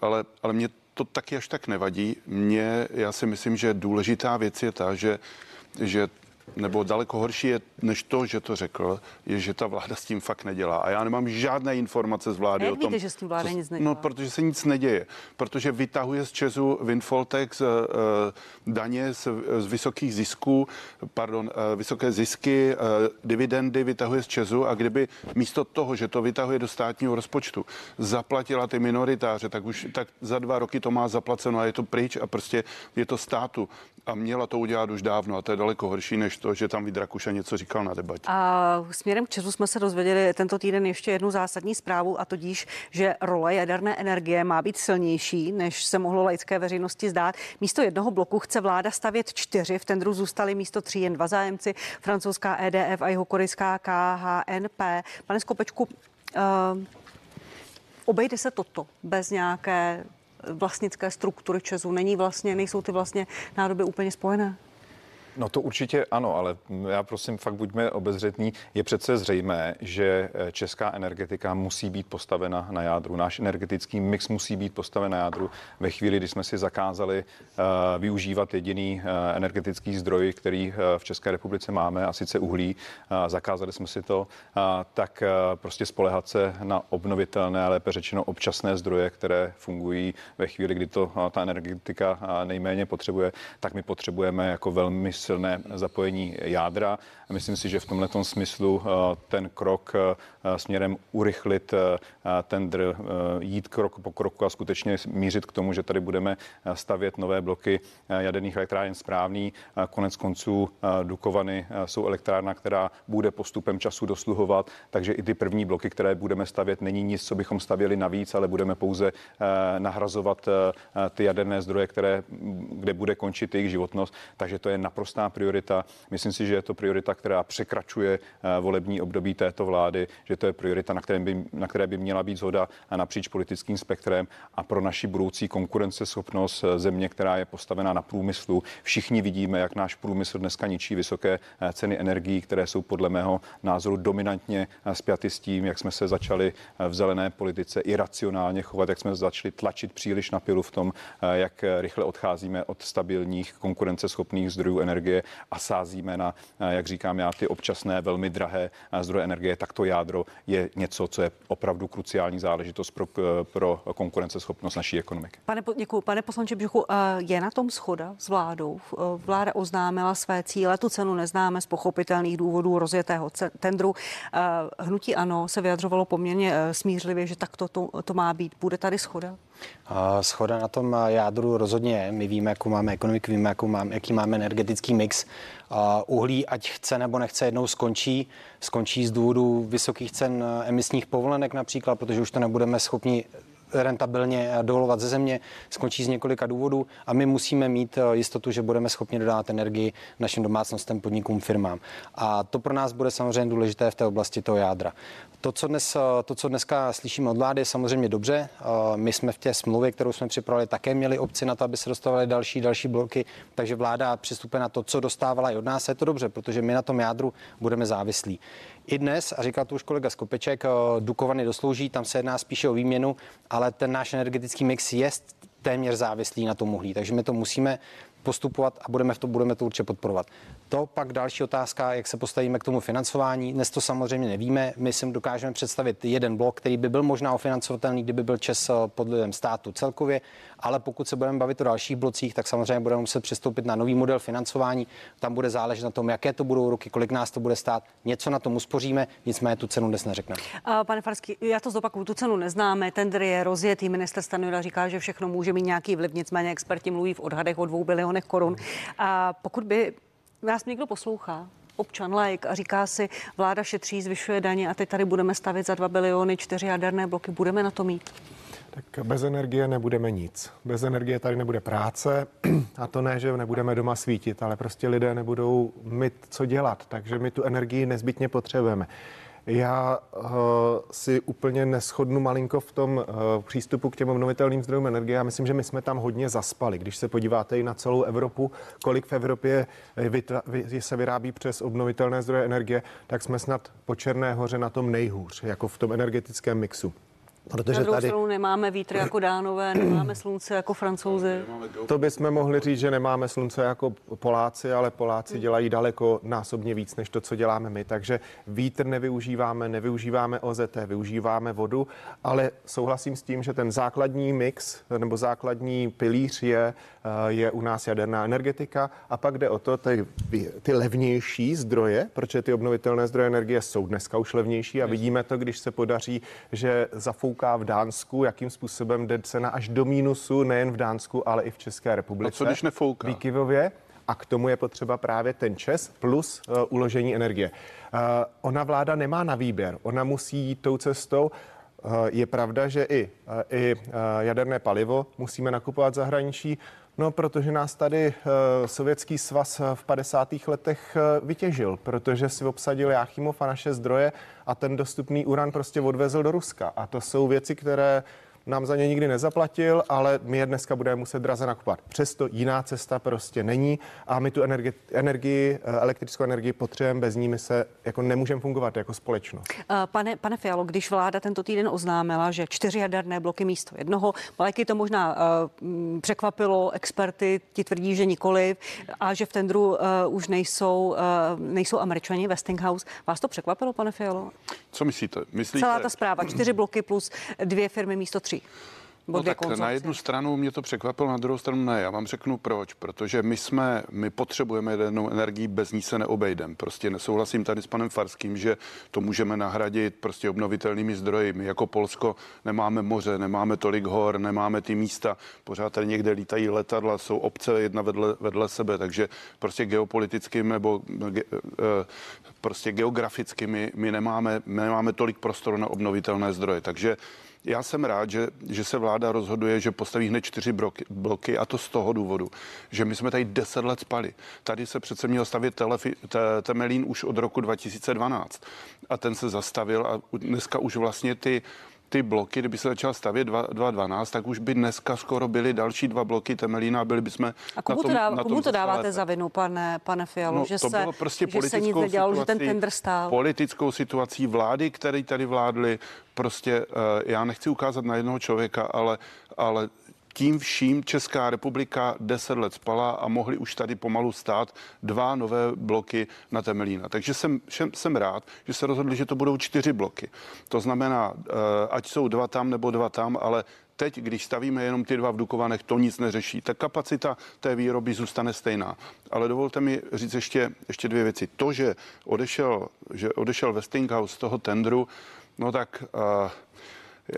Ale, ale mě to taky až tak nevadí. Mně, já si myslím, že důležitá věc je ta, že, že nebo daleko horší je, než to, že to řekl, je, že ta vláda s tím fakt nedělá. A já nemám žádné informace z vlády
jak
o tom.
Víte, že s tím vláda
co,
nic nedělá?
No, protože se nic neděje. Protože vytahuje z Česu Winfoltex uh, daně z, z vysokých zisků, pardon, uh, vysoké zisky, dividendy vytahuje z Česu a kdyby místo toho, že to vytahuje do státního rozpočtu, zaplatila ty minoritáře, tak už tak za dva roky to má zaplaceno a je to pryč a prostě je to státu. A měla to udělat už dávno a to je daleko horší než to, že tam Vít Rakuša něco říkal na debatě.
A směrem k Česu jsme se dozvěděli tento týden ještě jednu zásadní zprávu a tudíž, že role jaderné energie má být silnější, než se mohlo laické veřejnosti zdát. Místo jednoho bloku chce vláda stavět čtyři, v tendru zůstali místo tří jen dva zájemci, francouzská EDF a jeho korejská KHNP. Pane Skopečku, uh, obejde se toto bez nějaké vlastnické struktury Česu? Není vlastně, nejsou ty vlastně nádoby úplně spojené?
No to určitě ano, ale já prosím, fakt buďme obezřetní. Je přece zřejmé, že eh, česká energetika musí být postavena na jádru. Náš energetický mix musí být postaven na jádru. Ve chvíli, kdy jsme si zakázali uh, využívat jediný uh, energetický zdroj, který v České republice máme, a sice uhlí, uh, zakázali jsme si to, tak prostě spolehat se na obnovitelné, lépe řečeno občasné zdroje, které fungují ve chvíli, kdy to ta energetika nejméně potřebuje, tak my potřebujeme jako velmi silné zapojení jádra. Myslím si, že v tomto smyslu eh, ten krok eh, směrem urychlit eh, tender, jít krok po kroku a skutečně mířit k tomu, že tady budeme stavět nové bloky jaderných elektráren správný. Konec konců Dukovany jsou elektrárna, která bude postupem času dosluhovat, takže i ty první bloky, které budeme stavět, není nic, co bychom stavěli navíc, ale budeme pouze nahrazovat ty jaderné zdroje, které, kde bude končit jejich životnost. Takže to je naprosto naprostá priorita. Myslím si, že je to priorita, která překračuje eh, volební období této vlády, že to je priorita, na které by, na které by měla být zhoda napříč politickým spektrem a pro naši budoucí konkurenceschopnost eh, země, která je postavená na průmyslu. Všichni vidíme, jak náš průmysl dneska ničí vysoké eh, ceny energií, které jsou podle mého názoru dominantně spjaty s tím, jak jsme se začali v zelené politice iracionálně chovat, jak jsme začali tlačit příliš na pilu v tom, jak rychle odcházíme od stabilních konkurenceschopných zdrojů energie energie a sázíme na, eh, jak říkám já, ty občasné velmi drahé eh, zdroje energie, tak to jádro je něco, co je opravdu kruciální záležitost pro, eh, pro konkurenceschopnost naší ekonomiky.
Pane, děkuji. Pane poslanče Břuchu, je na tom schoda s vládou? Vláda oznámila své cíle, tu cenu neznáme z pochopitelných důvodů rozjetého tendru. Hnutí ano se vyjadřovalo poměrně smířlivě, že tak to, to, to má být. Bude tady schoda?
Schoda na tom jádru rozhodně je. My víme, jakou máme ekonomiku, víme, jakou máme, jaký máme energetický mix. Uhlí, ať chce nebo nechce, jednou skončí. Skončí z důvodu vysokých cen emisních povolenek například, protože už to nebudeme schopni rentabilně dovolovat ze země, skončí z několika důvodů a my musíme mít eh, jistotu, že budeme schopni dodávat energii našim domácnostem, podnikům, firmám. A to pro nás bude samozřejmě důležité v té oblasti toho jádra. To, co, dnes, eh, to, co dneska slyšíme od vlády, je samozřejmě dobře. Eh, my jsme v té smlouvě, kterou jsme připravili, také měli obci na to, aby se dostávaly další, další bloky, takže vláda přistupuje na to, co dostávala i od nás. Je to dobře, protože my na tom jádru budeme závislí. I dnes, a říkal to už kolega Skopeček, Dukovany doslouží, tam se jedná spíše o výměnu, ale ten náš energetický mix je téměř závislý na tom uhlí. Takže my to musíme postupovat a budeme, v to, budeme to určitě podporovat. To pak další otázka, jak se postavíme k tomu financování. Dnes to samozřejmě nevíme. My si dokážeme představit jeden blok, který by byl možná ofinancovatelný, kdyby byl Čes pod lidem státu celkově, ale pokud se budeme bavit o dalších blocích, tak samozřejmě budeme muset přistoupit na nový model financování. Tam bude záležet na tom, jaké to budou roky, kolik nás to bude stát. Něco na tom uspoříme, nicméně tu cenu dnes neřekneme.
Pane Farský, já to zopakuju, tu cenu neznáme, tender je rozjetý, minister Stanura říká, že všechno může mít nějaký vliv, nicméně experti mluví v odhadech o dvou bilionech korun. A pokud by nás někdo poslouchá, občan like a říká si, vláda šetří, zvyšuje daně a teď tady budeme stavit za 2 biliony čtyři jaderné bloky, budeme na to mít?
Tak bez energie nebudeme nic. Bez energie tady nebude práce a to ne, že nebudeme doma svítit, ale prostě lidé nebudou mít co dělat, takže my tu energii nezbytně potřebujeme. Já uh, si úplně neschodnu malinko v tom uh, přístupu k těm obnovitelným zdrojům energie. Já myslím, že my jsme tam hodně zaspali. Když se podíváte i na celou Evropu, kolik v Evropě vytva- se vyrábí přes obnovitelné zdroje energie, tak jsme snad po Černé hoře na tom nejhůř, jako v tom energetickém mixu.
Protože Na druhou tady... stranu nemáme vítr jako dánové, nemáme slunce jako francouzi.
To bychom mohli říct, že nemáme slunce jako Poláci, ale Poláci dělají daleko násobně víc, než to, co děláme my. Takže vítr nevyužíváme, nevyužíváme OZT, využíváme vodu, ale souhlasím s tím, že ten základní mix nebo základní pilíř je, eh, je u nás jaderná energetika a pak jde o to, ty, ty levnější zdroje, protože ty obnovitelné zdroje energie jsou dneska už levnější a vidíme to, když se podaří, že zafou fouká v Dánsku, jakým způsobem jde cena až do mínusu nejen v Dánsku, ale i v České republice. A
co když nefouká?
Výkyvově. A k tomu je potřeba právě ten čes plus uh, uložení energie. Uh, ona vláda nemá na výběr, ona musí jít tou cestou. Uh, je pravda, že i, uh, i uh, jaderné palivo musíme nakupovat zahraničí, No, protože nás tady uh, Sovětský svaz v 50. letech uh, vytěžil, protože si obsadil Jáchymov a naše zdroje a ten dostupný uran prostě odvezl do Ruska. A to jsou věci, které nám za ně nikdy nezaplatil, ale my je dneska budeme muset draze nakupovat. Přesto jiná cesta prostě není a my tu energii, energii eh, elektrickou energii potřebujeme, bez ní my se jako nemůžeme fungovat jako společnost.
Eh, pane, pane Fialo, když vláda tento týden oznámila, že čtyři jaderné bloky místo jednoho, Maleky to možná uh, překvapilo, experty ti tvrdí, že nikoli a že v tendru uh, už nejsou, uh, nejsou američani, Westinghouse. Vás to překvapilo, pane Fialo?
Co myslíte?
myslíte? Celá ta zpráva, čtyři bloky plus dvě firmy místo tří.
No tak na jednu stranu mě to překvapilo, na druhou stranu ne. Já vám řeknu proč. Protože my jsme, my potřebujeme jadernou energii, bez ní se neobejdem. Prostě nesouhlasím tady s panem Farským, že to můžeme nahradit prostě obnovitelnými zdroji. My jako Polsko nemáme moře, nemáme tolik hor, nemáme ty místa. Pořád tady někde lítají letadla, jsou obce jedna vedle, vedle sebe, takže prostě geopoliticky nebo ge, eh, prostě geograficky my, my nemáme, my nemáme tolik prostoru na obnovitelné zdroje. Takže já jsem rád, že, že se vláda rozhoduje, že postaví hned čtyři bloky, bloky a to z toho důvodu, že my jsme tady deset let spali. Tady se přece měl stavět telefi, te, Temelín už od roku 2012 a ten se zastavil a dneska už vlastně ty ty bloky, kdyby se začal stavět 2012, tak už by dneska skoro byly další dva bloky Temelína a byli bychom
A komu,
na tom,
to, dá,
na
komu to dáváte za vinu, pane, pane Fialo, no, že, to se, prostě že se nic nedělalo, že ten tender stál?
Politickou situací vlády, které tady vládly, prostě uh, já nechci ukázat na jednoho člověka, ale, ale tím vším Česká republika deset let spala a mohli už tady pomalu stát dva nové bloky na Temelína. Takže jsem, jsem rád, že se rozhodli, že to budou čtyři bloky. To znamená, eh, ať jsou dva tam nebo dva tam, ale teď, když stavíme jenom ty dva v Dukovanech, to nic neřeší. Ta kapacita té výroby zůstane stejná. Ale dovolte mi říct ještě, ještě dvě věci. To, že odešel, že odešel Westinghouse z toho tendru, no tak uh,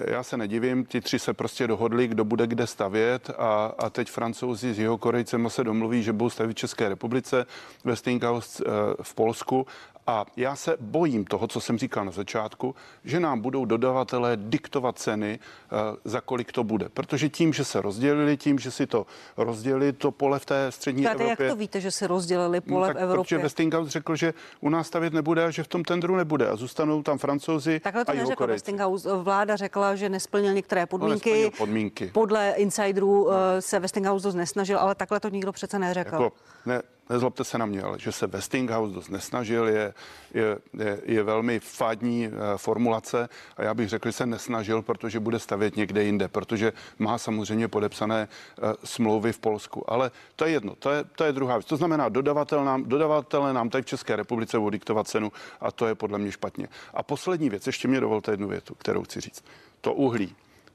já se nedivím, ti tři se prostě dohodli, kdo bude kde stavět a, a teď francouzi s jeho Korejcema se domluví, že budou stavět v České republice, Westinghouse eh, v Polsku a já se bojím toho, co jsem říkal na začátku, že nám budou dodavatelé diktovat ceny, eh, za kolik to bude. Protože tím, že se rozdělili, tím, že si to rozdělili, to pole v té střední
Tady
Evropě.
Jak to víte, že se rozdělili no pole no, tak, v Evropě?
Protože Westinghouse řekl, že u nás stavět nebude a že v tom tendru nebude a zůstanou tam francouzi.
Takhle to
a
neřekl Westinghouse. Vláda řekla, že nesplnil některé podmínky.
No, podmínky.
Podle insiderů no. se Westinghouse dost nesnažil, ale takhle to nikdo přece neřekl. Jako,
ne, nezlobte se na mě, ale že se Westinghouse dost nesnažil, je, je, je, je velmi fádní uh, formulace a já bych řekl, že se nesnažil, protože bude stavět někde jinde, protože má samozřejmě podepsané uh, smlouvy v Polsku. Ale to je jedno, to je, to je druhá věc. To znamená, dodavatel nám, dodavatele nám tady v České republice budou diktovat cenu a to je podle mě špatně. A poslední věc, ještě mě dovolte jednu větu, kterou chci říct. To uhlí.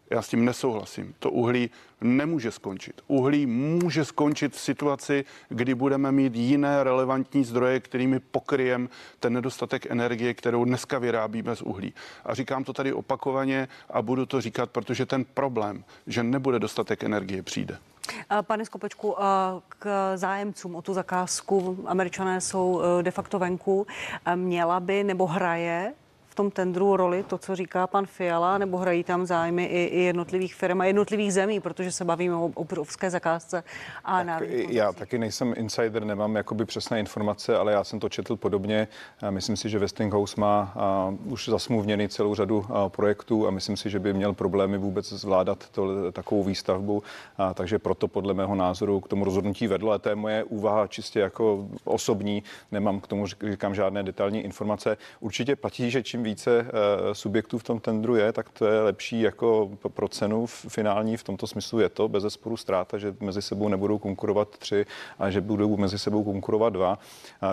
Já s tím nesouhlasím. To uhlí nemůže skončit. Uhlí může skončit v situaci, kdy budeme mít jiné relevantní zdroje, kterými pokryjem ten nedostatek energie, kterou dneska vyrábíme z uhlí. A říkám to tady opakovaně a budu to říkat, protože ten problém, že nebude dostatek energie, přijde.
Pane Skopečku, k zájemcům o tu zakázku, američané jsou e, de facto venku, měla by nebo hraje tom tendru roli to, co říká pan Fiala, nebo hrají tam zájmy i, i jednotlivých firm a jednotlivých zemí, protože se bavíme o obrovské zakázce a
tak Já taky nejsem insider, nemám jakoby přesné informace, ale já jsem to četl podobně. Myslím si, že Westinghouse má už zasmluvněný celou řadu projektů a myslím si, že by měl problémy vůbec zvládat to, takovou výstavbu, a, takže proto podle mého názoru k tomu rozhodnutí vedlo, ale to je moje úvaha čistě jako osobní, nemám k tomu, říkám, žádné detailní informace. Určitě platí, že čím více eh, subjektů v tom tendru je, tak to je lepší jako pro cenu finální. V tomto smyslu je to bez zesporu ztráta, že mezi sebou nebudou konkurovat tři a že budou mezi sebou konkurovat dva.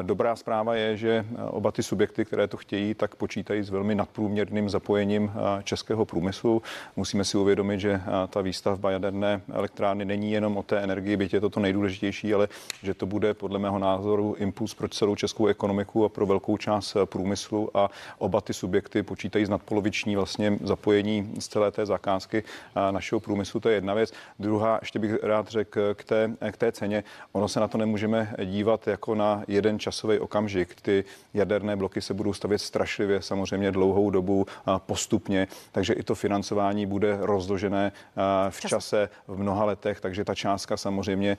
Dobrá zpráva je, že eh, oba ty subjekty, které to chtějí, tak počítají s velmi nadprůměrným zapojením eh, českého průmyslu. Musíme si uvědomit, že ta výstavba jaderné elektrárny není jenom o té energii, byť je to to nejdůležitější, ale že to bude podle mého názoru impuls pro celou českou ekonomiku a pro velkou část průmyslu a oba ty subjekty počítají s nadpoloviční vlastně zapojení z celé té zakázky našeho průmyslu. To je jedna věc. Druhá, ještě bych rád řekl k té, k té ceně. Ono se na to nemůžeme dívat jako na jeden časový okamžik. Ty jaderné bloky se budou stavět strašlivě, samozřejmě dlouhou dobu postupně, takže i to financování bude rozložené v čase v mnoha letech, takže ta částka samozřejmě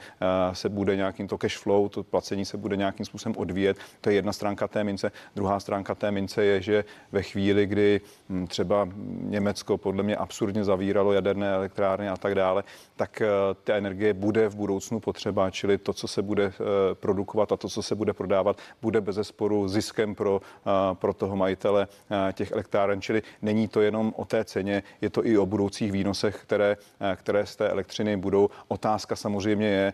se bude nějakým to cash flow, to placení se bude nějakým způsobem odvíjet. To je jedna stránka té mince. Druhá stránka té mince je, že ve chvíli, kdy hm, třeba Německo podle mě absurdně zavíralo jaderné elektrárny a tak dále, tak eh, ta energie bude v budoucnu potřeba, čili to, co se bude eh, produkovat a to, co se bude prodávat, bude bez zesporu ziskem pro, eh, pro toho majitele těch elektráren, čili není to jenom o té ceně, je to i o budoucích výnosech, které, které z té elektřiny budou. Otázka samozřejmě je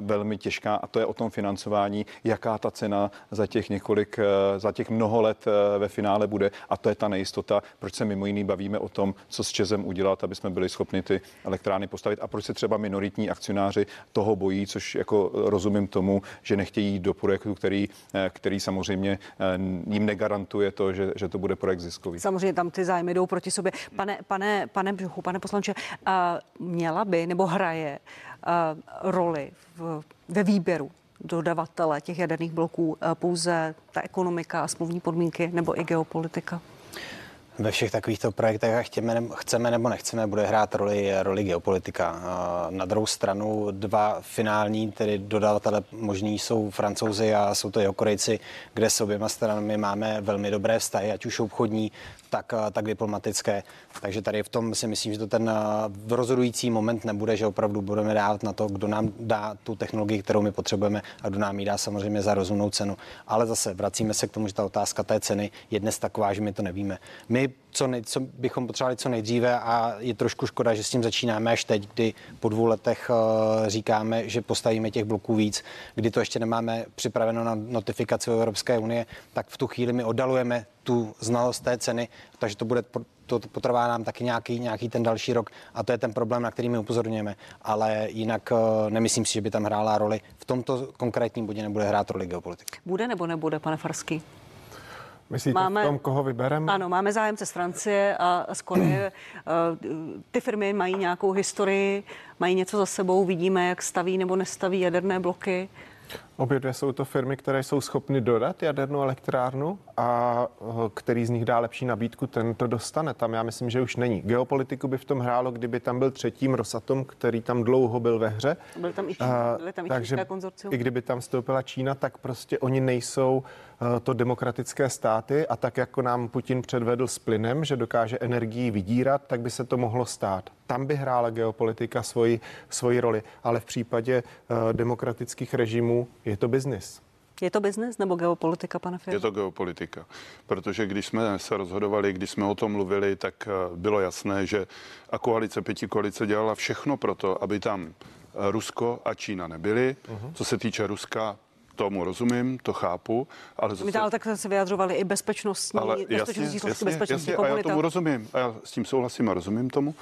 velmi těžká a to je o tom financování, jaká ta cena za těch několik, za těch mnoho let ve finále bude a to je ta nejistota, proč se mimo jiný bavíme o tom, co s Čezem udělat, aby jsme byli schopni ty elektrárny postavit a proč se třeba minoritní akcionáři toho bojí, což jako rozumím tomu, že nechtějí jít do projektu, který, eh, který samozřejmě eh, jim negarantuje to, že, že to bude projekt ziskový.
Samozřejmě tam ty zájmy jdou proti sobě. Pane, pane, pane Břuchu, pane poslanče, měla by nebo hraje roli v, ve výběru dodavatele těch jaderných bloků pouze ta ekonomika a smluvní podmínky nebo i geopolitika?
Ve všech takovýchto projektech chceme, chceme nebo nechceme, bude hrát roli, roli geopolitika. Na druhou stranu dva finální, tedy dodavatele možný jsou francouzi a jsou to jeho Korejci, kde s oběma stranami máme velmi dobré vztahy, ať už obchodní, tak, eh, tak diplomatické. Takže tady v tom si myslím, že to ten eh, rozhodující moment nebude, že opravdu budeme dát na to, kdo nám dá tu technologii, kterou my potřebujeme a kdo nám ji dá samozřejmě za rozumnou cenu. Ale zase vracíme se k tomu, že ta otázka té ceny je dnes taková, že my to nevíme. My co, nej, co bychom potřebovali co nejdříve a je trošku škoda, že s tím začínáme až teď, kdy po dvou letech uh, říkáme, že postavíme těch bloků víc, kdy to ještě nemáme připraveno na notifikaci Evropské unie, tak v tu chvíli my oddalujeme tu znalost té ceny, takže to bude to potrvá nám taky nějaký, nějaký ten další rok a to je ten problém, na který my upozorňujeme. Ale jinak uh, nemyslím si, že by tam hrála roli. V tomto konkrétním bodě nebude hrát roli geopolitika.
Bude nebo nebude, pane Farský?
Myslíte máme, v tom, koho vybereme?
Ano, máme zájemce z Francie a z Koreje. Eh, ty firmy mají nějakou historii, mají něco za sebou, vidíme, jak staví nebo nestaví jaderné bloky.
Obě dvě jsou to firmy, které jsou schopny dodat jadernou elektrárnu a eh, který z nich dá lepší nabídku, ten to dostane. Tam já myslím, že už není. Geopolitiku by v tom hrálo, kdyby tam byl třetím Rosatom, který tam dlouho byl ve hře.
Byly tam i, Čína, byly tam i takže
konzorcium. I kdyby tam vstoupila Čína, tak prostě oni nejsou uh, to demokratické státy a tak jako nám Putin předvedl s plynem, že dokáže energii vydírat, tak by se to mohlo stát. Tam by hrála geopolitika svoji, svoji roli, ale v případě demokratických režimů Je to biznis.
Je to biznes nebo geopolitika, pane Fialo?
Je to geopolitika. Protože když jsme se rozhodovali, když jsme o tom mluvili, tak eh, bylo jasné, že a koalice, pěti koalice dělala všechno pro to, aby tam eh, Rusko a Čína nebyly. Uh-huh. Co se týče Ruska, tomu rozumím, to chápu, ale
My ale tak se vyjadřovali i bezpečnostní,
ale
bezpečnostní
jasně, jasně,
bezpečnostní
jasně,
komunita.
a já tomu rozumím, a já s tím souhlasím a rozumím tomu,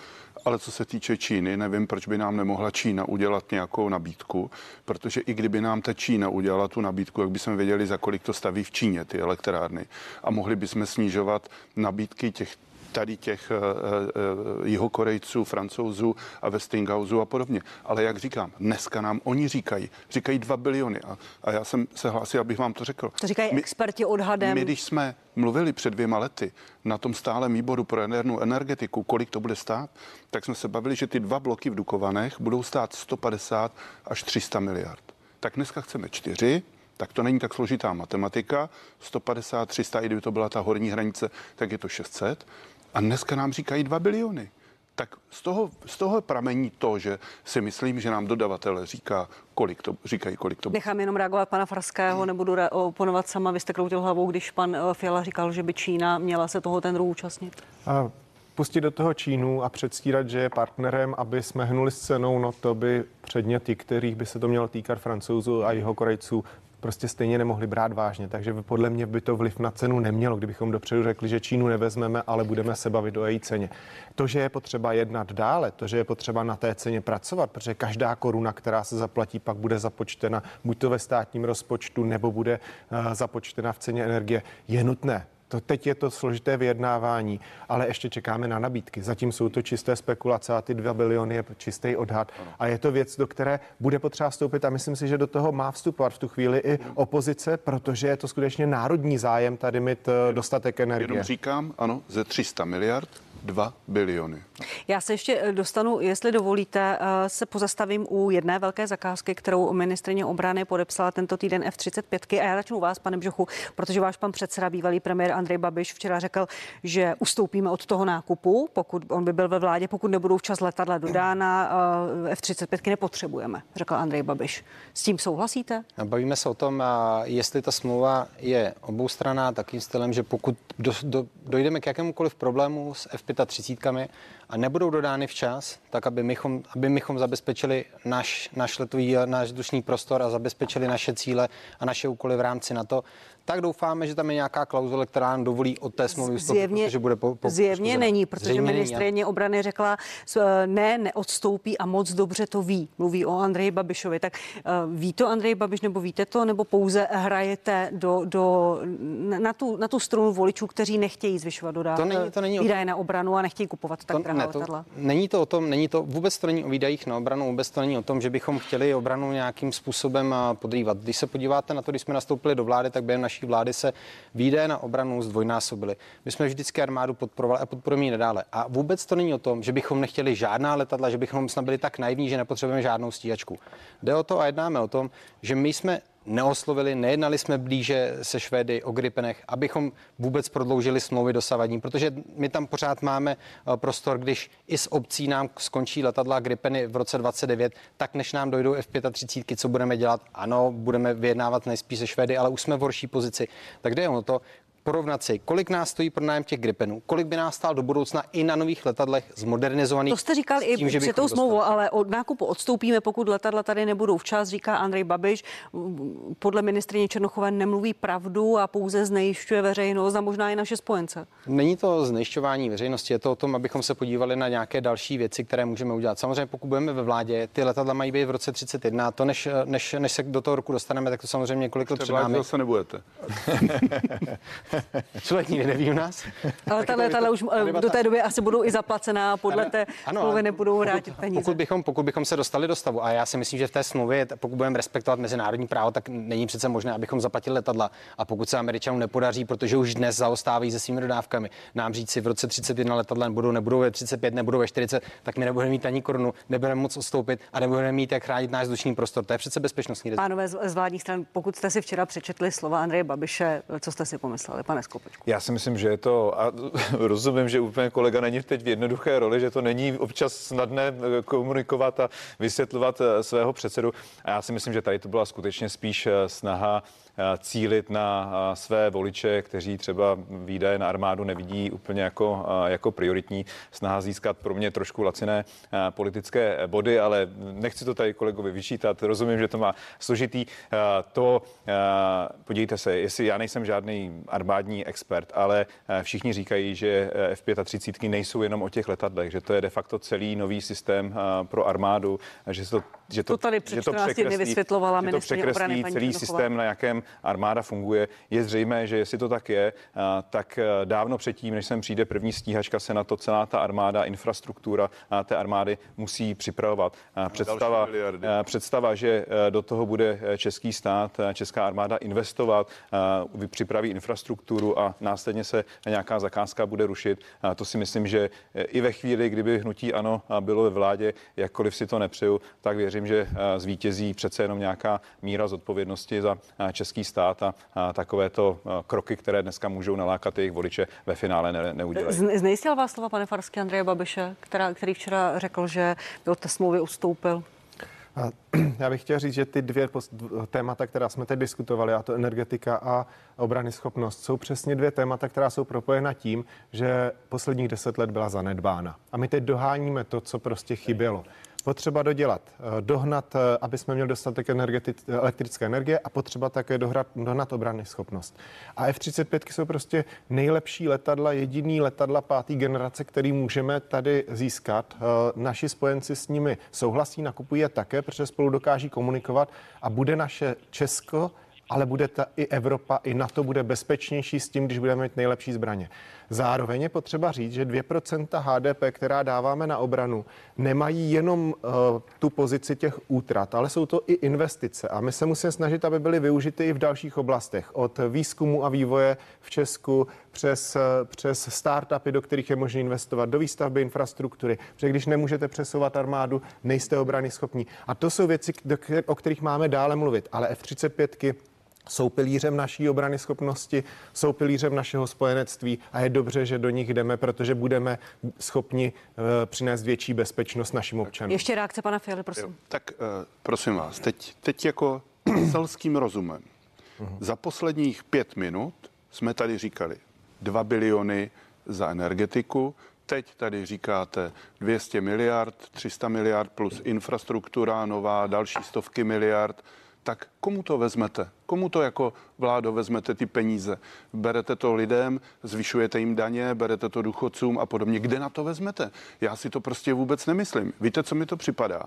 ale co se týče Číny, nevím, proč by nám nemohla Čína udělat nějakou nabídku, protože i kdyby nám ta Čína udělala tu nabídku, jak bychom věděli, za kolik to staví v Číně ty elektrárny a mohli bychom snižovat nabídky těch tady těch uh, uh, jihokorejců, francouzů a Westinghouse a podobně. Ale jak říkám, dneska nám oni říkají, říkají 2 biliony a, a já jsem se hlásil, abych vám to řekl.
To říkají
my,
experti odhadem.
My, když jsme mluvili před dvěma lety na tom stálem výboru pro jadernou energetiku, kolik to bude stát, tak jsme se bavili, že ty dva bloky v Dukovanech budou stát 150 až 300 miliard. Tak dneska chceme čtyři, tak to není tak složitá matematika. 150, 300, i kdyby to byla ta horní hranice, tak je to 600. A dneska nám říkají 2 biliony. Tak z toho, z toho pramení to, že si myslím, že nám dodavatel říká, kolik to, říkají, kolik to
Nechám jenom reagovat pana Farského, nebudu re- oponovat sama. Vy jste kroutil hlavou, když pan eh, Fiala říkal, že by Čína měla se toho tendru účastnit.
A pustit do toho Čínu a předstírat, že je partnerem, aby jsme hnuli s cenou, no to by předně ty, kterých by se to mělo týkat francouzů a jeho korejců, prostě stejně nemohli brát vážně. Takže podle mě by to vliv na cenu nemělo, kdybychom dopředu řekli, že Čínu nevezmeme, ale budeme se bavit o její ceně. To, že je potřeba jednat dále, to, že je potřeba na té ceně pracovat, protože každá koruna, která se zaplatí, pak bude započtena buď to ve státním rozpočtu, nebo bude uh, započtena v ceně energie, je nutné. To teď je to složité vyjednávání, ale ještě čekáme na nabídky. Zatím jsou to čisté spekulace a ty 2 biliony je čistý odhad. A je to věc, do které bude potřeba vstoupit a myslím si, že do toho má vstupovat v tu chvíli i opozice, protože je to skutečně národní zájem tady mít eh, dostatek energie.
Jenom říkám, ano, ze 300 miliard 2 biliony.
Já se ještě eh, dostanu, jestli dovolíte, eh, se pozastavím u jedné velké zakázky, kterou ministrině obrany podepsala tento týden F-35. A já začnu u vás, pane Bžochu, protože váš pan předseda, bývalý premiér Andrej Babiš, včera řekl, že ustoupíme od toho nákupu, pokud on by byl ve vládě, pokud nebudou včas letadla dodána, eh, F-35 nepotřebujeme, řekl Andrej Babiš. S tím souhlasíte?
Bavíme se o tom, jestli ta smlouva je oboustranná takým stylem, že pokud do, do, dojdeme k jakémukoliv problému s F-35 a nebudou dodány včas, tak aby mychom, aby mychom zabezpečili náš, náš letový, náš vzdušný prostor a zabezpečili naše cíle a naše úkoly v rámci NATO, tak doufáme, že tam je nějaká klauzule, která nám dovolí od té smlouvy
ustoupit, zjevně, protože bude po, po, Zjevně poškozená. není, protože ministrině obrany řekla, ne, neodstoupí a moc dobře to ví. Mluví o Andreji Babišovi. Tak uh, ví to Andrej Babiš, nebo víte to, nebo pouze hrajete do, do, na, tu, na tu strunu voličů, kteří nechtějí zvyšovat dodávky, to není, to není výdaje na obranu a nechtějí kupovat tak to, ne, to?
Není to o tom, není to, vůbec to není o výdajích na obranu, vůbec to není o tom, že bychom chtěli obranu nějakým způsobem podrývat. Když se podíváte na to, když jsme nastoupili do vlády, tak během naší vlády se výdaje na obranu zdvojnásobily. My jsme vždycky armádu podporovali a podporujeme ji nadále. A vůbec to není o tom, že bychom nechtěli žádná letadla, že bychom snad byli tak naivní, že nepotřebujeme žádnou stíhačku. Jde o to a jednáme o tom, že my jsme neoslovili, nejednali jsme blíže se Švédy o Gripenech, abychom vůbec prodloužili smlouvy dosavadní, protože my tam pořád máme eh, prostor, když i s obcí nám skončí letadla Gripeny v roce 29, tak než nám dojdou F-35, co budeme dělat? Ano, budeme vyjednávat nejspíš se Švédy, ale už jsme v horší pozici. Tak jde o to, porovnat si, kolik nás stojí pronájem těch Gripenů, kolik by nás stál do budoucna i na nových letadlech zmodernizovaných.
To jste říkal tím, i před tou smlouvou, ale od nákupu odstoupíme, pokud letadla tady nebudou včas, říká Andrej Babiš. Podle ministrině Černochové nemluví pravdu a pouze znejišťuje veřejnost a možná i naše spojence.
Není to znejišťování veřejnosti, je to o tom, abychom se podívali na nějaké další věci, které můžeme udělat. Samozřejmě, pokud budeme ve vládě, ty letadla mají být v roce 31, to než, než, než se do toho roku dostaneme, tak to samozřejmě několik let před námi.
se nebudete.
Člověk nikdy neví u nás.
Ale ta letadla už debata... do té doby asi budou i zaplacená podle té ano, smlouvy nebudou vrátit
pokud,
peníze.
Pokud bychom, pokud bychom se dostali do stavu, a já si myslím, že v té smlouvě, pokud budeme respektovat mezinárodní právo, tak není přece možné, abychom zaplatili letadla. A pokud se Američanům nepodaří, protože už dnes zaostávají se svými dodávkami, nám říct si v roce 31 letadla nebudou, nebudou ve 35, nebudou ve 40, tak my nebudeme mít ani korunu, nebudeme moc odstoupit a nebudeme mít jak chránit náš vzdušný prostor. To je přece bezpečnostní
riziko. Pánové z vládních stran, pokud jste si včera přečetli slova Andreje Babiše, co jste si pomysleli? Pane Skopečku?
Já si myslím, že je to, a rozumím, že úplně kolega není teď v jednoduché roli, že to není občas snadné eh, komunikovat a vysvětlovat eh, svého předsedu. A já si myslím, že tady to byla skutečně spíš eh, snaha cílit na své voliče, kteří třeba výdaje na armádu nevidí úplně jako, jako prioritní. Snaha získat pro mě trošku laciné politické body, ale nechci to tady kolegovi vyčítat. Rozumím, že to má složitý. To, podívejte se, jestli já nejsem žádný armádní expert, ale všichni říkají, že F-35 nejsou jenom o těch letadlech, že to je de facto celý nový systém pro armádu, že to že
to, to tady před že to překreslí, vysvětlovala
že to překreslí celý systém, na jakém armáda funguje. Je zřejmé, že jestli to tak je, tak dávno předtím, než sem přijde první stíhačka, se na to celá ta armáda, infrastruktura té armády musí připravovat. Představa, představa, že do toho bude český stát, česká armáda investovat, připraví infrastrukturu a následně se nějaká zakázka bude rušit, to si myslím, že i ve chvíli, kdyby hnutí ano bylo ve vládě, jakkoliv si to nepřeju, tak věřím, věřím, že eh, zvítězí přece jenom nějaká míra zodpovědnosti za eh, český stát a takovéto eh, kroky, které dneska můžou nalákat jejich voliče, ve finále ne, neudělají.
Znejistil vás slova, pane Farsky, Andreje Babiše, která, který včera řekl, že by od té smlouvy ustoupil?
Já bych chtěl říct, že ty dvě témata, která jsme teď diskutovali, a to energetika a obrany schopnost, jsou přesně dvě témata, která jsou propojena tím, že posledních deset let byla zanedbána. A my teď doháníme to, co prostě chybělo potřeba dodělat, eh, dohnat, eh, aby jsme měli dostatek elektrické energie a potřeba také dohnat, dohnat obranný schopnost. A F-35 jsou prostě nejlepší letadla, jediný letadla pátý generace, který můžeme tady získat. Eh, naši spojenci s nimi souhlasí, nakupují je také, protože spolu dokáží komunikovat a bude naše Česko ale bude ta i Evropa, i NATO bude bezpečnější s tím, když budeme mít nejlepší zbraně. Zároveň je potřeba říct, že 2% HDP, která dáváme na obranu, nemají jenom uh, tu pozici těch útrat, ale jsou to i investice. A my se musíme snažit, aby byly využity i v dalších oblastech. Od výzkumu a vývoje v Česku přes, přes startupy, do kterých je možné investovat, do výstavby infrastruktury. Protože když nemůžete přesouvat armádu, nejste obrany schopní. A to jsou věci, o kterých máme dále mluvit. Ale F-35 jsou pilířem naší obrany schopnosti, jsou pilířem našeho spojenectví a je dobře, že do nich jdeme, protože budeme schopni uh, přinést větší bezpečnost našim občanům.
Ještě reakce pana Fialy, prosím. Jo,
tak uh, prosím vás, teď, teď jako selským rozumem. Uh-huh. Za posledních pět minut jsme tady říkali 2 biliony za energetiku, teď tady říkáte 200 miliard, 300 miliard plus infrastruktura nová, další stovky miliard, tak komu to vezmete? Komu to jako vládo vezmete ty peníze? Berete to lidem, zvyšujete jim daně, berete to důchodcům a podobně. Kde na to vezmete? Já si to prostě vůbec nemyslím. Víte, co mi to připadá?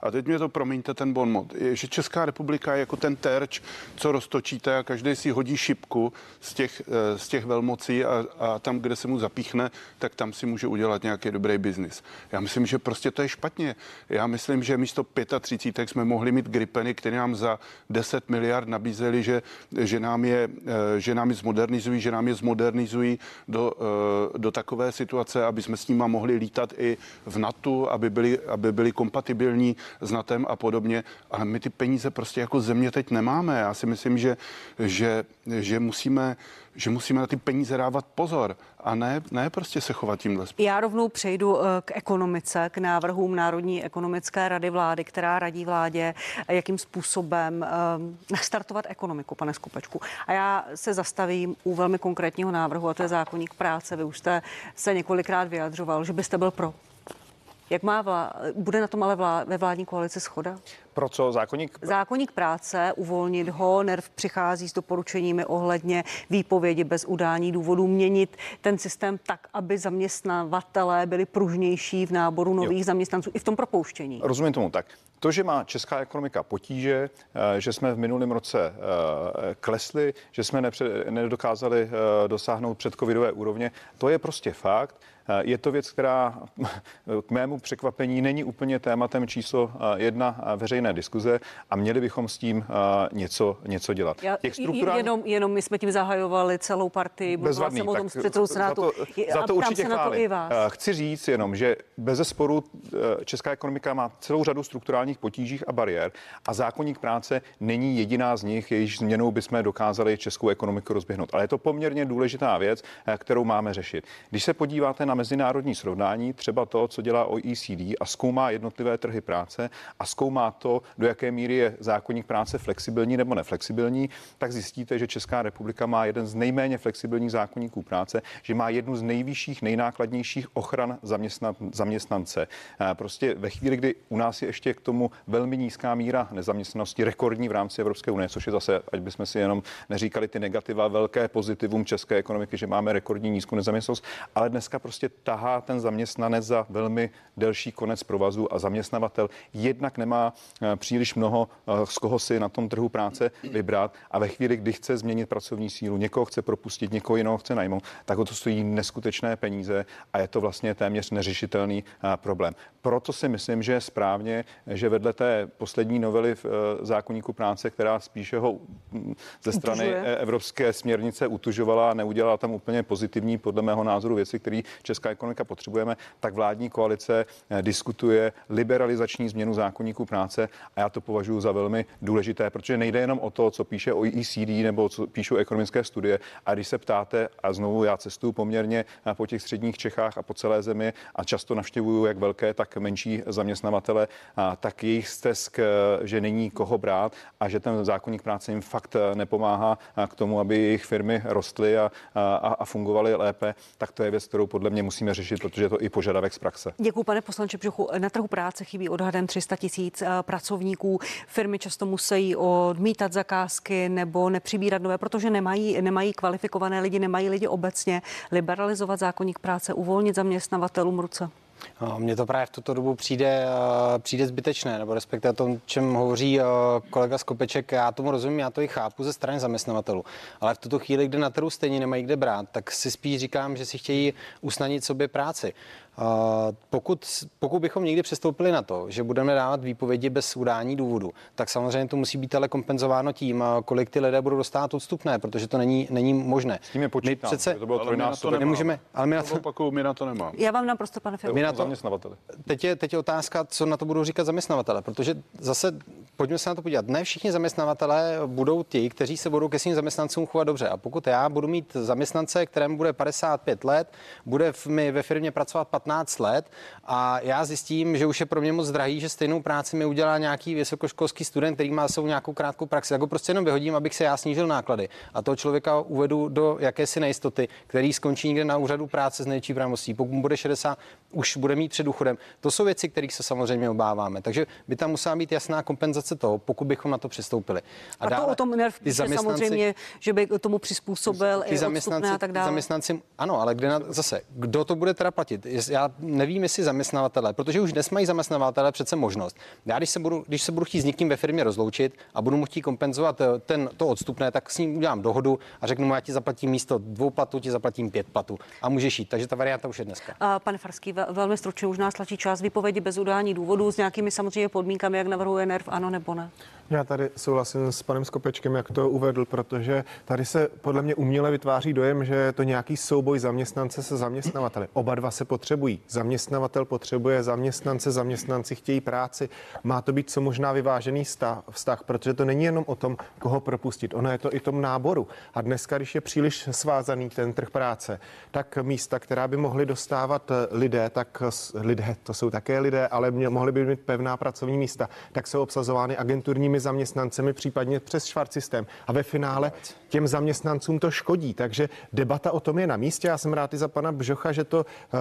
A teď mě to promiňte ten bonmot. Je, že Česká republika je jako ten terč, co roztočíte a každý si hodí šipku z těch, eh, z těch velmocí a, a tam, kde se mu zapíchne, tak tam si může udělat nějaký dobrý biznis. Já myslím, že prostě to je špatně. Já myslím, že místo 35 jsme mohli mít gripeny, které nám za 10 miliard nabízejí nabízeli, že, že, nám je, eh, že nám je zmodernizují, že nám je zmodernizují do, eh, do takové situace, aby jsme s nimi mohli lítat i v NATO, aby byli, aby byli kompatibilní s NATem a podobně. Ale my ty peníze prostě jako země teď nemáme. Já si myslím, že, že, že musíme že musíme na ty peníze dávat pozor a ne, ne prostě se chovat tímhle
způsobem. Já rovnou přejdu eh, k ekonomice, k návrhům Národní ekonomické rady vlády, která radí vládě, jakým způsobem um, nastartovat ekonomiku, pane Skupečku. A já se zastavím u velmi konkrétního návrhu, a to je zákonník práce. Vy už jste se několikrát vyjadřoval, že byste byl pro. Jak má vlá... bude na tom ale vlá... ve vládní koalici schoda?
Pro co zákonník?
Zákonník práce, uvolnit ho, NERV přichází s doporučeními ohledně výpovědi bez udání důvodů, měnit ten systém tak, aby zaměstnavatelé byli pružnější v náboru nových jo. zaměstnanců i v tom propouštění.
Rozumím tomu tak. To, že má česká ekonomika potíže, eh, že jsme v minulém roce eh, klesli, že jsme nepře- nedokázali eh, dosáhnout předcovidové úrovně, to je prostě fakt. Je to věc, která k mému překvapení není úplně tématem číslo jedna veřejné veřejné diskuze a měli bychom s tím něco, něco dělat.
Já,
Těch
strukturální... jenom, jenom my jsme tím zahajovali celou partii, mluvila jsem o tom s předsedou Senátu.
Za to, za to určitě se na to i vás. Chci říct jenom, že bez zesporu česká ekonomika má celou řadu strukturálních potížích a bariér a zákonník práce není jediná z nich, jejíž změnou bychom dokázali českou ekonomiku rozběhnout. Ale je to poměrně důležitá věc, kterou máme řešit. Když se podíváte na mezinárodní srovnání, třeba to, co dělá OECD a zkoumá jednotlivé trhy práce a zkoumá to, do jaké míry je zákonník práce flexibilní nebo neflexibilní, tak zjistíte, že Česká republika má jeden z nejméně flexibilních zákonníků práce, že má jednu z nejvyšších, nejnákladnějších ochran zaměstnan, zaměstnance. Prostě ve chvíli, kdy u nás je ještě k tomu velmi nízká míra nezaměstnanosti, rekordní v rámci Evropské unie, což je zase, ať bychom si jenom neříkali ty negativa, velké pozitivum české ekonomiky, že máme rekordní nízkou nezaměstnanost, ale dneska prostě tahá ten zaměstnanec za velmi delší konec provazu a zaměstnavatel jednak nemá eh, příliš mnoho, eh, z koho si na tom trhu práce vybrat a ve chvíli, kdy chce změnit pracovní sílu, někoho chce propustit, někoho jiného chce najmout, tak o to stojí neskutečné peníze a je to vlastně téměř neřešitelný eh, problém. Proto si myslím, že je správně, že vedle té poslední novely v zákonníku práce, která spíše ho hm, ze strany Utužuje. evropské směrnice utužovala a neudělala tam úplně pozitivní, podle mého názoru, věci, které česká ekonomika potřebujeme, tak vládní koalice diskutuje liberalizační změnu zákonníku práce a já to považuji za velmi důležité, protože nejde jenom o to, co píše OECD nebo co píšou ekonomické studie. A když se ptáte, a znovu já cestuju poměrně po těch středních Čechách a po celé zemi a často navštěvuju jak velké, tak menší zaměstnavatele, tak jejich stesk, že není koho brát a že ten zákonník práce jim fakt nepomáhá k tomu, aby jejich firmy rostly a, a, a fungovaly lépe, tak to je věc, kterou podle mě musíme řešit, protože je to i požadavek z praxe.
Děkuji, pane poslanče Břuchu. Na trhu práce chybí odhadem 300 tisíc eh, pracovníků. Firmy často musí odmítat zakázky nebo nepřibírat nové, protože nemají, nemají kvalifikované lidi, nemají lidi obecně. Liberalizovat zákonník práce, uvolnit zaměstnavatelům ruce.
Mně to právě v tuto dobu přijde, eh, přijde zbytečné, nebo respektive tom, čem hovoří eh, kolega Skopeček, já tomu rozumím, já to i chápu ze strany zaměstnavatelů, ale v tuto chvíli, kdy na trhu stejně nemají kde brát, tak si spíš říkám, že si chtějí usnadnit sobě práci. Pokud, pokud bychom někdy přistoupili na to, že budeme dávat výpovědi bez udání důvodu, tak samozřejmě to musí být ale kompenzováno tím, kolik ty lidé budou dostat odstupné, protože to není, není možné.
S tím je počítám,
my přece,
to bylo
ale my na to nemůžeme, ale my na to,
opakuju, my na to nemám.
Já vám naprosto, pane Fialo.
na to, zaměstnavatele. Teď je, teď je otázka, co na to budou říkat zaměstnavatele, protože zase pojďme se na to podívat. Ne všichni zaměstnavatele budou ti, kteří se budou ke svým zaměstnancům chovat dobře. A pokud já budu mít zaměstnance, kterému bude 55 let, bude v, mi ve firmě pracovat 15 let a já zjistím, že už je pro mě moc drahý, že stejnou práci mi udělá nějaký vysokoškolský student, který má svou nějakou krátkou praxi, tak ho prostě jenom vyhodím, abych se já snížil náklady. A toho člověka uvedu do jakési nejistoty, který skončí někde na úřadu práce s největší pravomocí. Pokud bude 60, už bude mít před důchodem. To jsou věci, kterých se samozřejmě obáváme. Takže by tam musela být jasná kompenzace toho, pokud bychom na to přistoupili.
A, a dále, to o tom nerv samozřejmě, že by tomu přizpůsobil i zaměstnanci, a tak dále.
Zaměstnanci, ano, ale kde na, zase, kdo to bude teda platit? Já nevím, jestli zaměstnavatele, protože už dnes mají zaměstnavatele přece možnost. Já, když se budu, když se budu chtít s někým ve firmě rozloučit a budu mu chtít kompenzovat eh, ten, to odstupné, tak s ním udělám dohodu a řeknu mu, já ti zaplatím místo dvou platů, ti zaplatím pět platů a můžeš jít. Takže ta varianta už je dneska.
A, pane Farský, velmi stručně už nás tlačí čas vypovědi bez udání důvodů s nějakými samozřejmě podmínkami, jak navrhuje NERV, ano nebo ne?
Já tady souhlasím s panem Skopečkem, jak to uvedl, protože tady se podle mě uměle vytváří dojem, že je to nějaký souboj zaměstnance se zaměstnavateli. Oba dva se potřebují. Zaměstnavatel potřebuje zaměstnance, zaměstnanci chtějí práci. Má to být co možná vyvážený vztah, protože to není jenom o tom, koho propustit. Ono je to i tom náboru. A dneska, když je příliš svázaný ten trh práce, tak místa, která by mohli dostávat lidé, tak lidé, to jsou také lidé, ale mohli by mít pevná pracovní místa, tak jsou obsazovány agenturními zaměstnancemi, případně přes švart systém. A ve finále těm zaměstnancům to škodí. Takže debata o tom je na místě. Já jsem rád i za pana Bžocha, že to uh,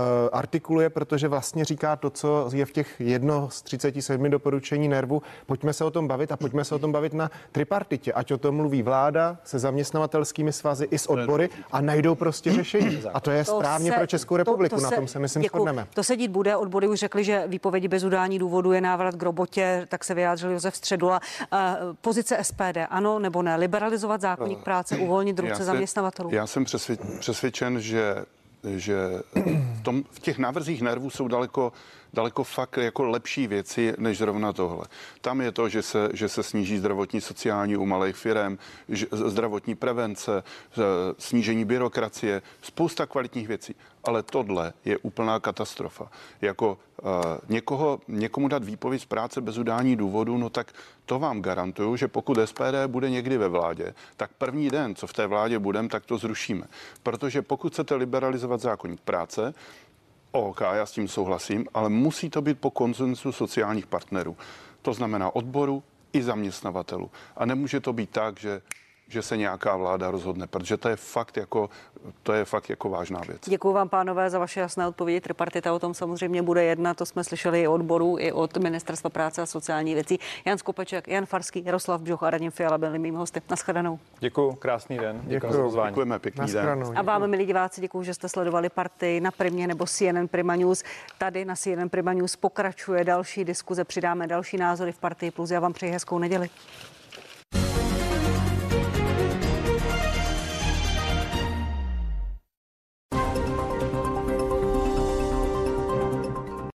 artikuluje, protože vlastně říká to, co je v těch jedno z 37 doporučení nervu. Pojďme se o tom bavit a pojďme se o tom bavit na tripartitě. Ať o tom mluví vláda se zaměstnavatelskými svazy i s odbory a najdou prostě řešení. A to je to správně se, pro Českou republiku. To, to se, na tom se myslím děkuji. shodneme.
To se dít bude. Odbory už řekli, že výpovědi bez udání důvodu je návrat k robotě, tak se vyjádřil Josef Středula. Uh, pozice SPD, ano nebo ne? Liberalizovat zákonník práce, uvolnit ruce zaměstnavatelů?
Já jsem přesvědčen, že že v, tom, v těch návrzích nervů jsou daleko, daleko fakt jako lepší věci, než zrovna tohle. Tam je to, že se, že se sníží zdravotní sociální u malých firm, zdravotní prevence, snížení byrokracie, spousta kvalitních věcí. Ale tohle je úplná katastrofa. Jako uh, někoho, někomu dát výpověď z práce bez udání důvodu, no tak to vám garantuju, že pokud SPD bude někdy ve vládě, tak první den, co v té vládě budeme, tak to zrušíme. Protože pokud chcete liberalizovat zákonník práce, OK, já s tím souhlasím, ale musí to být po konsenzu sociálních partnerů. To znamená odboru i zaměstnavatelů. A nemůže to být tak, že že se nějaká vláda rozhodne, protože to je fakt jako, to je fakt jako vážná věc.
Děkuji vám, pánové, za vaše jasné odpovědi. Tripartita o tom samozřejmě bude jedna, to jsme slyšeli i od odborů, i od Ministerstva práce a sociální věcí. Jan Skopeček, Jan Farský, Jaroslav Bžoch a Radim Fiala byli mým hosty. Naschledanou.
Děkuji, krásný den.
Děkuji za pozvání.
Děkujeme, pěkný den.
A vám, milí diváci, děkuji, že jste sledovali partii na Primě nebo CNN Prima News. Tady na CNN Prima News pokračuje další diskuze, přidáme další názory v partii Plus. Já vám přeji hezkou neděli.